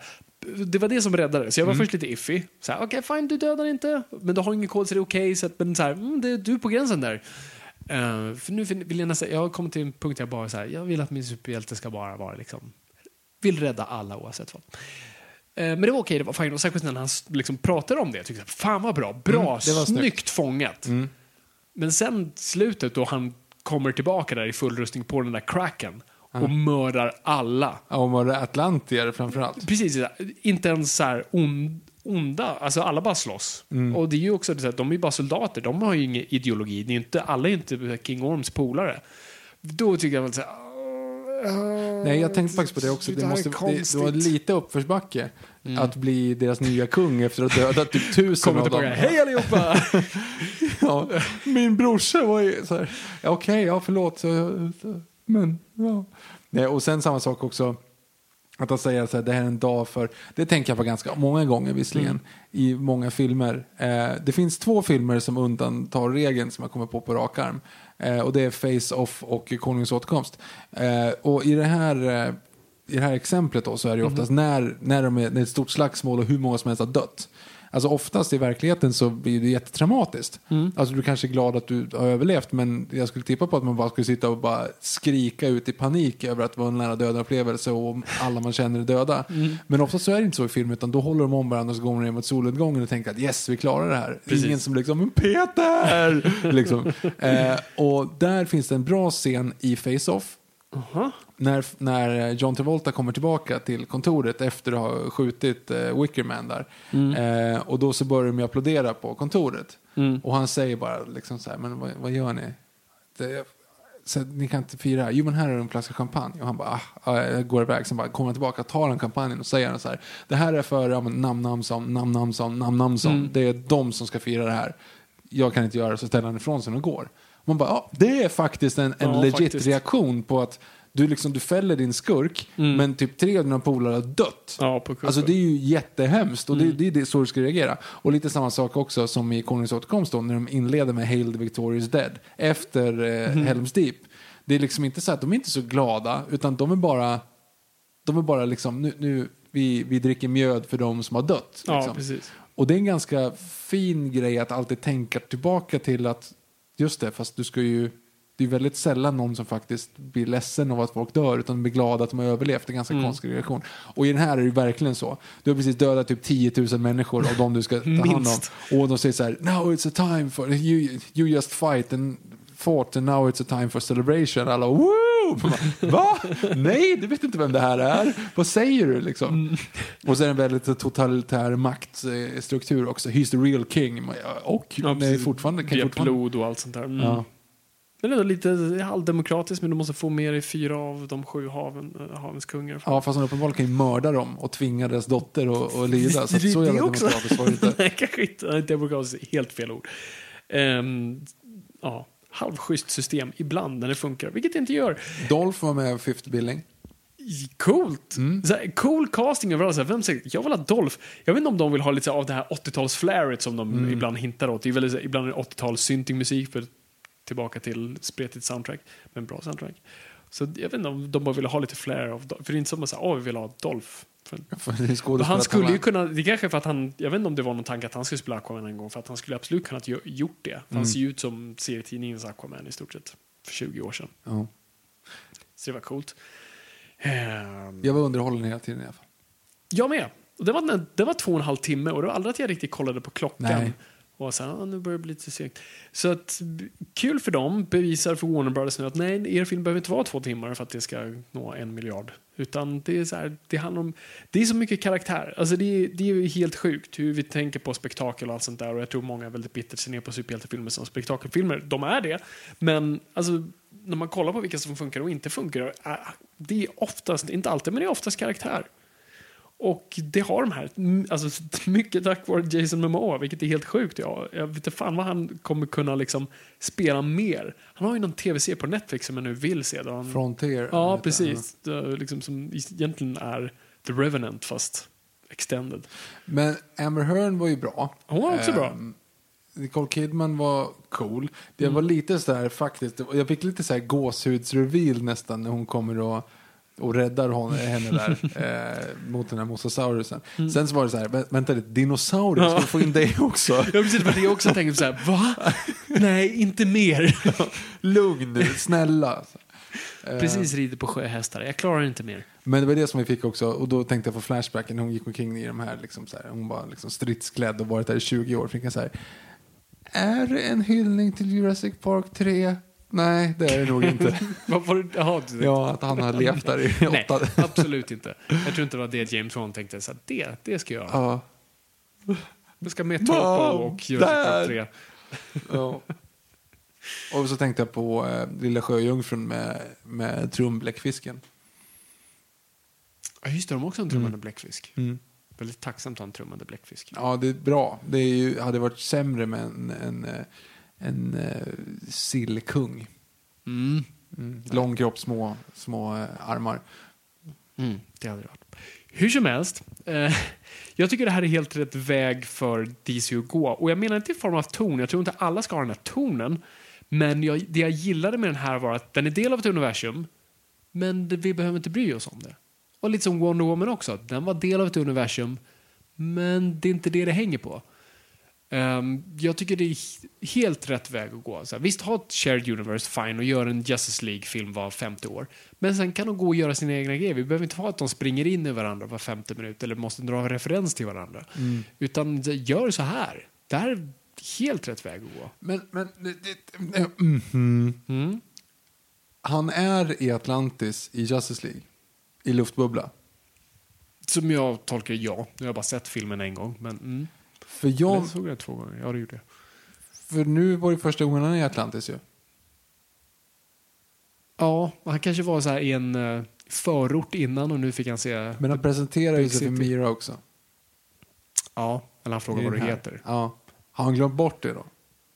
S2: det var det som räddade. Så jag var först lite iffy. Okej, fine, du dödar inte. Men du har ingen kod så det är okej. så att- men så här, mm, det, du är på gränsen där. Eh, för nu vill jag nästan, jag har kommit till en punkt där jag bara så här, jag vill att min superhjälte ska bara vara liksom, vill rädda alla oavsett vad. Eh, men det var okej, det var fine. Och särskilt när han liksom pratade om det. Jag tyckte, fan vad bra, bra,
S1: Mm, snyggt. Mm.
S2: snyggt fångat. Men sen slutet då han kommer tillbaka där i full rustning på den där cracken och mördar alla.
S1: Ja, Och det Atlantier framförallt.
S2: Precis, inte ens så här on, onda, alltså alla bara slåss.
S1: Mm.
S2: Och det är ju också det att de är bara soldater, de har ju ingen ideologi, det är inte, alla är inte King Orms polare. Då tycker jag väl så här, "Åh,
S1: Nej, jag tänkte faktiskt på det också.
S2: det
S1: Det, måste, det, det
S2: konstigt."
S1: var lite uppförsbacke att bli deras nya kung efter att ha dödat typ tusen
S2: Kommer
S1: av dem.
S2: hej allihopa!
S1: Ja, min brorsa var ju så här, ja, okej, ja förlåt, men ja. Nej, och sen samma sak också, att han säger att det här är en dag för, det tänker jag på ganska många gånger visserligen, i många filmer. Eh, det finns två filmer som undantar regeln som jag kommer på på rak arm. Eh, och det är Face-Off och Konungens återkomst. Eh, och i det här eh, i det här exemplet då, så är det ju oftast när, när, de är, när det är ett stort slagsmål och hur många som helst har dött. Alltså oftast i verkligheten så blir det jättetraumatiskt. Alltså du kanske är glad att du har överlevt men jag skulle tippa på att man bara skulle sitta och bara skrika ut i panik över att det var en nära döden upplevelse och alla man känner är döda. Men ofta så är det inte så i film utan då håller de om varandra och så går man ner mot solnedgången och tänker att yes vi klarar det här.
S2: Precis.
S1: Ingen som liksom men Peter! liksom. eh, och där finns det en bra scen i Face-Off när, när John Travolta kommer tillbaka till kontoret efter att ha skjutit eh, Wickerman där. Eh, och då så börjar de applådera på kontoret. Och han säger bara liksom så här, men vad, vad gör ni? Det, så, ni kan inte fira här. Jo men här är en flaska champagne. Och han bara, ah, ah, går iväg. Sen bara kommer han tillbaka, tar han champagnen och säger så här. Det här är för ja, men, namn namnsson, namn namnsson, namn namnsson. Det är de som ska fira det här. Jag kan inte göra det, så ställer han ifrån sig och går. Man bara, ja, det är faktiskt en, en
S2: Ja,
S1: legit
S2: faktiskt.
S1: reaktion på att du, liksom, du fäller din skurk, men typ tre av dina polare har dött.
S2: Ja, på.
S1: Alltså det är ju jättehemskt och det, det är så du ska reagera. Och lite samma sak också som i Konungens återkomst då, när de inleder med Hail the Victorious Dead efter eh, Helms Deep. Det är liksom inte så att de är inte så glada, utan de är bara, de är bara liksom, nu, nu vi, vi dricker mjöd för de som har dött.
S2: Ja,
S1: Liksom.
S2: precis.
S1: Och det är en ganska fin grej att alltid tänka tillbaka till att, just det, fast du ska ju, det är väldigt sällan någon som faktiskt blir ledsen av att folk dör utan blir glada att de har överlevt. Det är en ganska konstig reaktion. Och i den här är det verkligen så. Du har precis dödat typ 10 000 människor av de du ska ta hand om. Och de säger så här, now it's a time for, you, you just fight and fought and now it's a time for celebration. Alla woo! Va? Nej, du vet inte vem det här är. Vad säger du liksom? Och så är det en väldigt totalitär maktstruktur också. He's the real king. Och
S2: Ja,
S1: nej, fortfarande, kan
S2: Via blod och allt sånt där. Mm.
S1: Ja.
S2: Men ändå lite halvdemokratiskt, men du måste få med dig fyra av de sju haven, äh, havens kungar.
S1: Ja, fast han uppenbarligen kan ju mörda dem och tvinga deras dotter att att lida. Så,
S2: Det-
S1: så
S2: det
S1: jävla demokratiskt var det inte.
S2: Nej, kanske inte. Demokratiskt är helt fel ord. Ehm, ja, halvschysst system ibland när det funkar, vilket det inte gör.
S1: Dolph var med fifth billing.
S2: Coolt! Så här, cool casting överallt. Så här, vem säger, jag vill ha Dolph. Jag vet inte om de vill ha lite av det här 80-tals-flaret som de ibland hintar åt. Det är väldigt, ibland är det 80-tals syntingmusik för tillbaka till spretigt soundtrack. Men bra soundtrack. Så jag vet inte om de bara ville ha lite flair av. För det är inte som att säga, åh, vi vill ha Dolph. För, han skulle ju kunna, det kanske för att han, jag vet inte om det var någon tanke att han skulle spela Aquaman en gång, för att han skulle absolut kunnat gjort det. För Han ser ju ut som serietidningens Aquaman i stort sett, för 20 år sedan.
S1: Ja.
S2: Så det var coolt. Ehm,
S1: Jag var underhållen hela tiden i alla fall.
S2: Jag med. Och det, var, det var två och en halv timme och det var aldrig att jag riktigt kollade på klockan.
S1: Nej.
S2: Och här, ah, nu börjar det bli lite segt. Så att, kul för dem, bevisar för Warner Brothers nu att nej, er film behöver inte vara två timmar för att det ska nå en miljard. Utan det är så här, det handlar om, det är så mycket karaktär. Alltså det, är- det är ju helt sjukt hur vi tänker på spektakel och allt sånt där. Och jag tror många är väldigt bittert ser ner på superhjältefilmer som spektakelfilmer. De är det. Men alltså, när man kollar på vilka som funkar och inte funkar, det är oftast, inte alltid, men det är oftast karaktär. Och det har de här, alltså mycket tack vare Jason Momoa, vilket är helt sjukt. Jag, jag vet inte fan vad han kommer kunna liksom spela mer. Han har ju någon tv-serie på Netflix som jag nu vill se. Då han,
S1: Frontier.
S2: ja, precis. Det, liksom, som egentligen är The Revenant fast extended.
S1: Men Amber Hearn var ju bra.
S2: Hon var också bra.
S1: Ehm, Nicole Kidman var cool. Det var lite så här faktiskt, jag fick lite så här gåshudsreveal nästan när hon kommer och, och räddar hon, henne där eh, mot den här mosasaurusen. Sen så var det så här, "Vä- vänta lite, dinosaurier, ska vi få in det också?
S2: Jag precis vad jag också tänkte så här, va? Nej, inte mer.
S1: Lugn nu, snälla.
S2: Precis rider på sjöhästar, jag klarar inte mer.
S1: Men det var det som vi fick också, och då tänkte jag på Flashbacken, hon gick omkring i de här, liksom så här hon var liksom stridsklädd och varit där i 20 år. Fick jag så här, är det en hyllning till Jurassic Park 3? Nej, det är det nog inte.
S2: Vad var det? Jaha, du-
S1: ja, att han har levt där i
S2: Nej,
S1: åtta...
S2: absolut inte. Jag tror inte det var det James Wan tänkte. Så att det, det ska jag göra.
S1: Ja.
S2: Jag ska med Topo
S1: Mom,
S2: och Jurassic Park 3.
S1: ja. Och så tänkte jag på eh, Lilla Sjöjungfrun med, med trumbläckfisken.
S2: Ja, just det. De har också en trummande bläckfisk.
S1: Mm.
S2: Väldigt tacksamt att ha en trummande bläckfisk.
S1: Ja, det är bra. Det är ju, hade varit sämre med en, en, eh, en, eh, sillkung.
S2: Mm.
S1: Mm. Lång kropp, små, små eh, armar.
S2: Mm, det hade det varit. Hur som helst, eh, jag tycker det här är helt rätt väg för DC att gå. Och jag menar inte i form av ton, jag tror inte alla ska ha den här tonen. Men jag, det jag gillade med den här var att den är del av ett universum, men det, vi behöver inte bry oss om det. Och lite som Wonder Woman också, den var del av ett universum, men det är inte det det hänger på. Ehm, jag tycker det är helt rätt väg att gå. Så här, visst, ha ett shared universe, fine, och gör en Justice League-film var femte år. Men sen kan de gå och göra sina egna grejer. Vi behöver inte ha att de springer in i varandra var femte minut eller måste dra referens till varandra. Utan så- gör så här. Det här är helt rätt väg att gå.
S1: Men, men det, det, eh, mhm.
S2: Mm.
S1: han är i Atlantis i Justice League. I luftbubbla.
S2: Som jag tolkar ja. Nu har jag bara sett filmen en gång. Men mm.
S1: För, jag,
S2: jag såg den två gånger. Ja, det gjorde jag.
S1: för nu var det första gången han är i Atlantis ju.
S2: Ja, han kanske var så här i en eh, förort innan och nu fick han se...
S1: Men han presenterar ju sig för. Mira också.
S2: Ja, eller han frågar vad du heter.
S1: Ja. Har han glömt bort det då?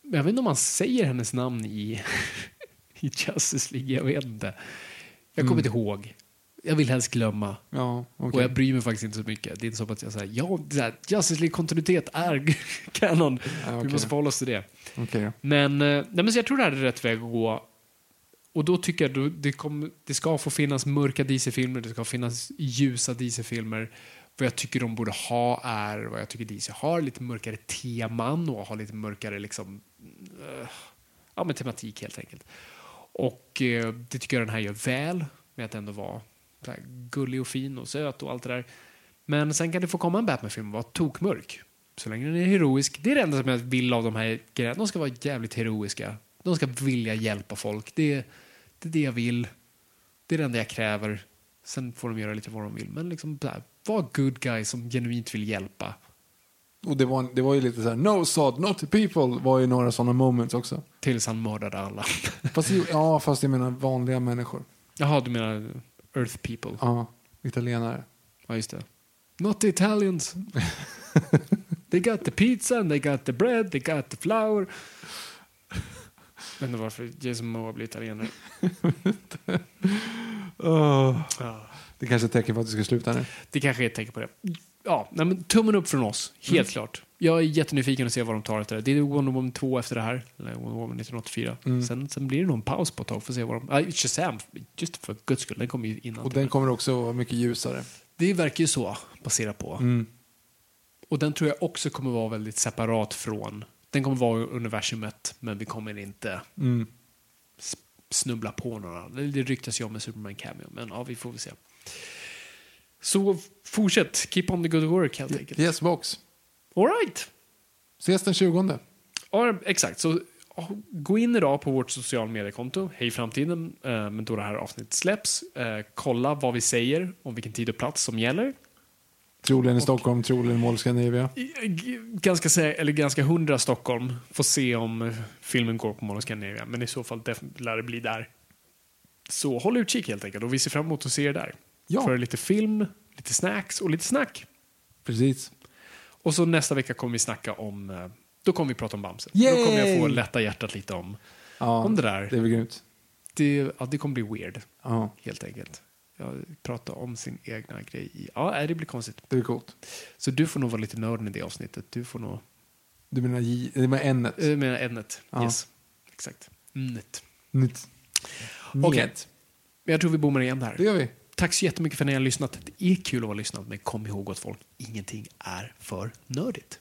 S2: Jag vet inte om han säger hennes namn i, i Justice League. Jag vet inte. Jag kommer inte ihåg. Jag vill helst glömma.
S1: Ja, okej.
S2: Och jag bryr mig faktiskt inte så mycket. Det är inte så att jag säger ja, Justice League-kontinuitet är kanon.
S1: Ja,
S2: Vi
S1: okej.
S2: måste förhålla oss till det.
S1: Då.
S2: Men, eh, nej, men så jag tror det här är rätt väg att gå. Och då tycker jag det, kom, det ska få finnas mörka DC-filmer, det ska finnas ljusa DC-filmer. Vad jag tycker de borde ha är vad jag tycker DC har, lite mörkare teman och har lite mörkare liksom, eh, ja, men tematik helt enkelt. Och eh, det tycker jag den här gör väl, med att ändå vara gullig och fin och söt och allt det där. Men sen kan det få komma en Batman-film och vara tokmörk. Så länge den är heroisk. Det är det enda som jag vill av de här grejerna. De ska vara jävligt heroiska. De ska vilja hjälpa folk. Det, det är det jag vill. Det är det enda jag kräver. Sen får de göra lite vad de vill. Men liksom, här, var good guy som genuint vill hjälpa.
S1: Och det var, det var ju lite så här, no sod, not people, var ju några sådana moments också.
S2: Tills han mördade alla.
S1: Fast, ja, fast jag menar vanliga människor.
S2: Jaha, du menar Earth people?
S1: Ja, italienare.
S2: Ja, just det. Not the Italians. they got the pizza and they got the bread, they got the flour. Jag vet inte varför Jason Momoa blir italienare.
S1: Det kanske är ett tecken på att du ska sluta nu.
S2: Det kanske är ett tecken på det. Ja, nej, men tummen upp från oss. Helt klart. Jag är jättenyfiken att se vad de tar efter det. Det är Wonder Woman 2 efter det här. Eller Wonder Woman 1984.
S1: Mm.
S2: Sen, sen blir det nog en paus på ett tag. Får se vad de... Ah, Shazam, just för guds skull. Den kommer ju innan.
S1: Och den kommer också vara mycket ljusare.
S2: Det verkar ju så, baserat på.
S1: Mm.
S2: Och den tror jag också kommer vara väldigt separat från... Den kommer vara universumet, men vi kommer inte
S1: Mm.
S2: snubbla på några. Det det ryktas ju om en Superman cameo, men ja, vi får väl se. Så fortsätt, keep on the good work helt enkelt.
S1: Yes box.
S2: All right.
S1: Ses den 20.
S2: Ja, exakt. Så gå in idag på vårt social mediekonto, Hej Framtiden, eh, men då det här avsnittet släpps. Eh, kolla vad vi säger om vilken tid och plats som gäller.
S1: Troligen i Stockholm, troligen Mall Scandinavia.
S2: G- Ganska, eller ganska hundra Stockholm. Får se om eh, filmen går på Mall Scandinavia, men i så fall lär det bli där. Så håll utkik helt enkelt och vi ser fram emot att se er där.
S1: Ja.
S2: För lite film, lite snacks och lite snack.
S1: Precis.
S2: Och så nästa vecka kommer vi snacka om, eh, då kommer vi prata om Bamse. Då kommer jag få lätta hjärtat lite om,
S1: Ja,
S2: om det där.
S1: Det är väl grymt.
S2: Det, ja, det kommer bli weird,
S1: Ja,
S2: helt enkelt. Ja, prata om sin egna grej. Ja, nej, det blir konstigt.
S1: det är coolt.
S2: Så du får nog vara lite nörden i det avsnittet. Du får nog...
S1: Du menar J, det med n
S2: Jag menar ämnet.
S1: Ja.
S2: Yes. Exakt. Net.
S1: Nytt.
S2: Okej.
S1: Net.
S2: Men jag tror vi bommar igen
S1: Det
S2: där.
S1: gör vi.
S2: Tack så jättemycket för att ni har lyssnat. Det är kul att vara lyssnat, men kom ihåg att folk, ingenting är för nördigt.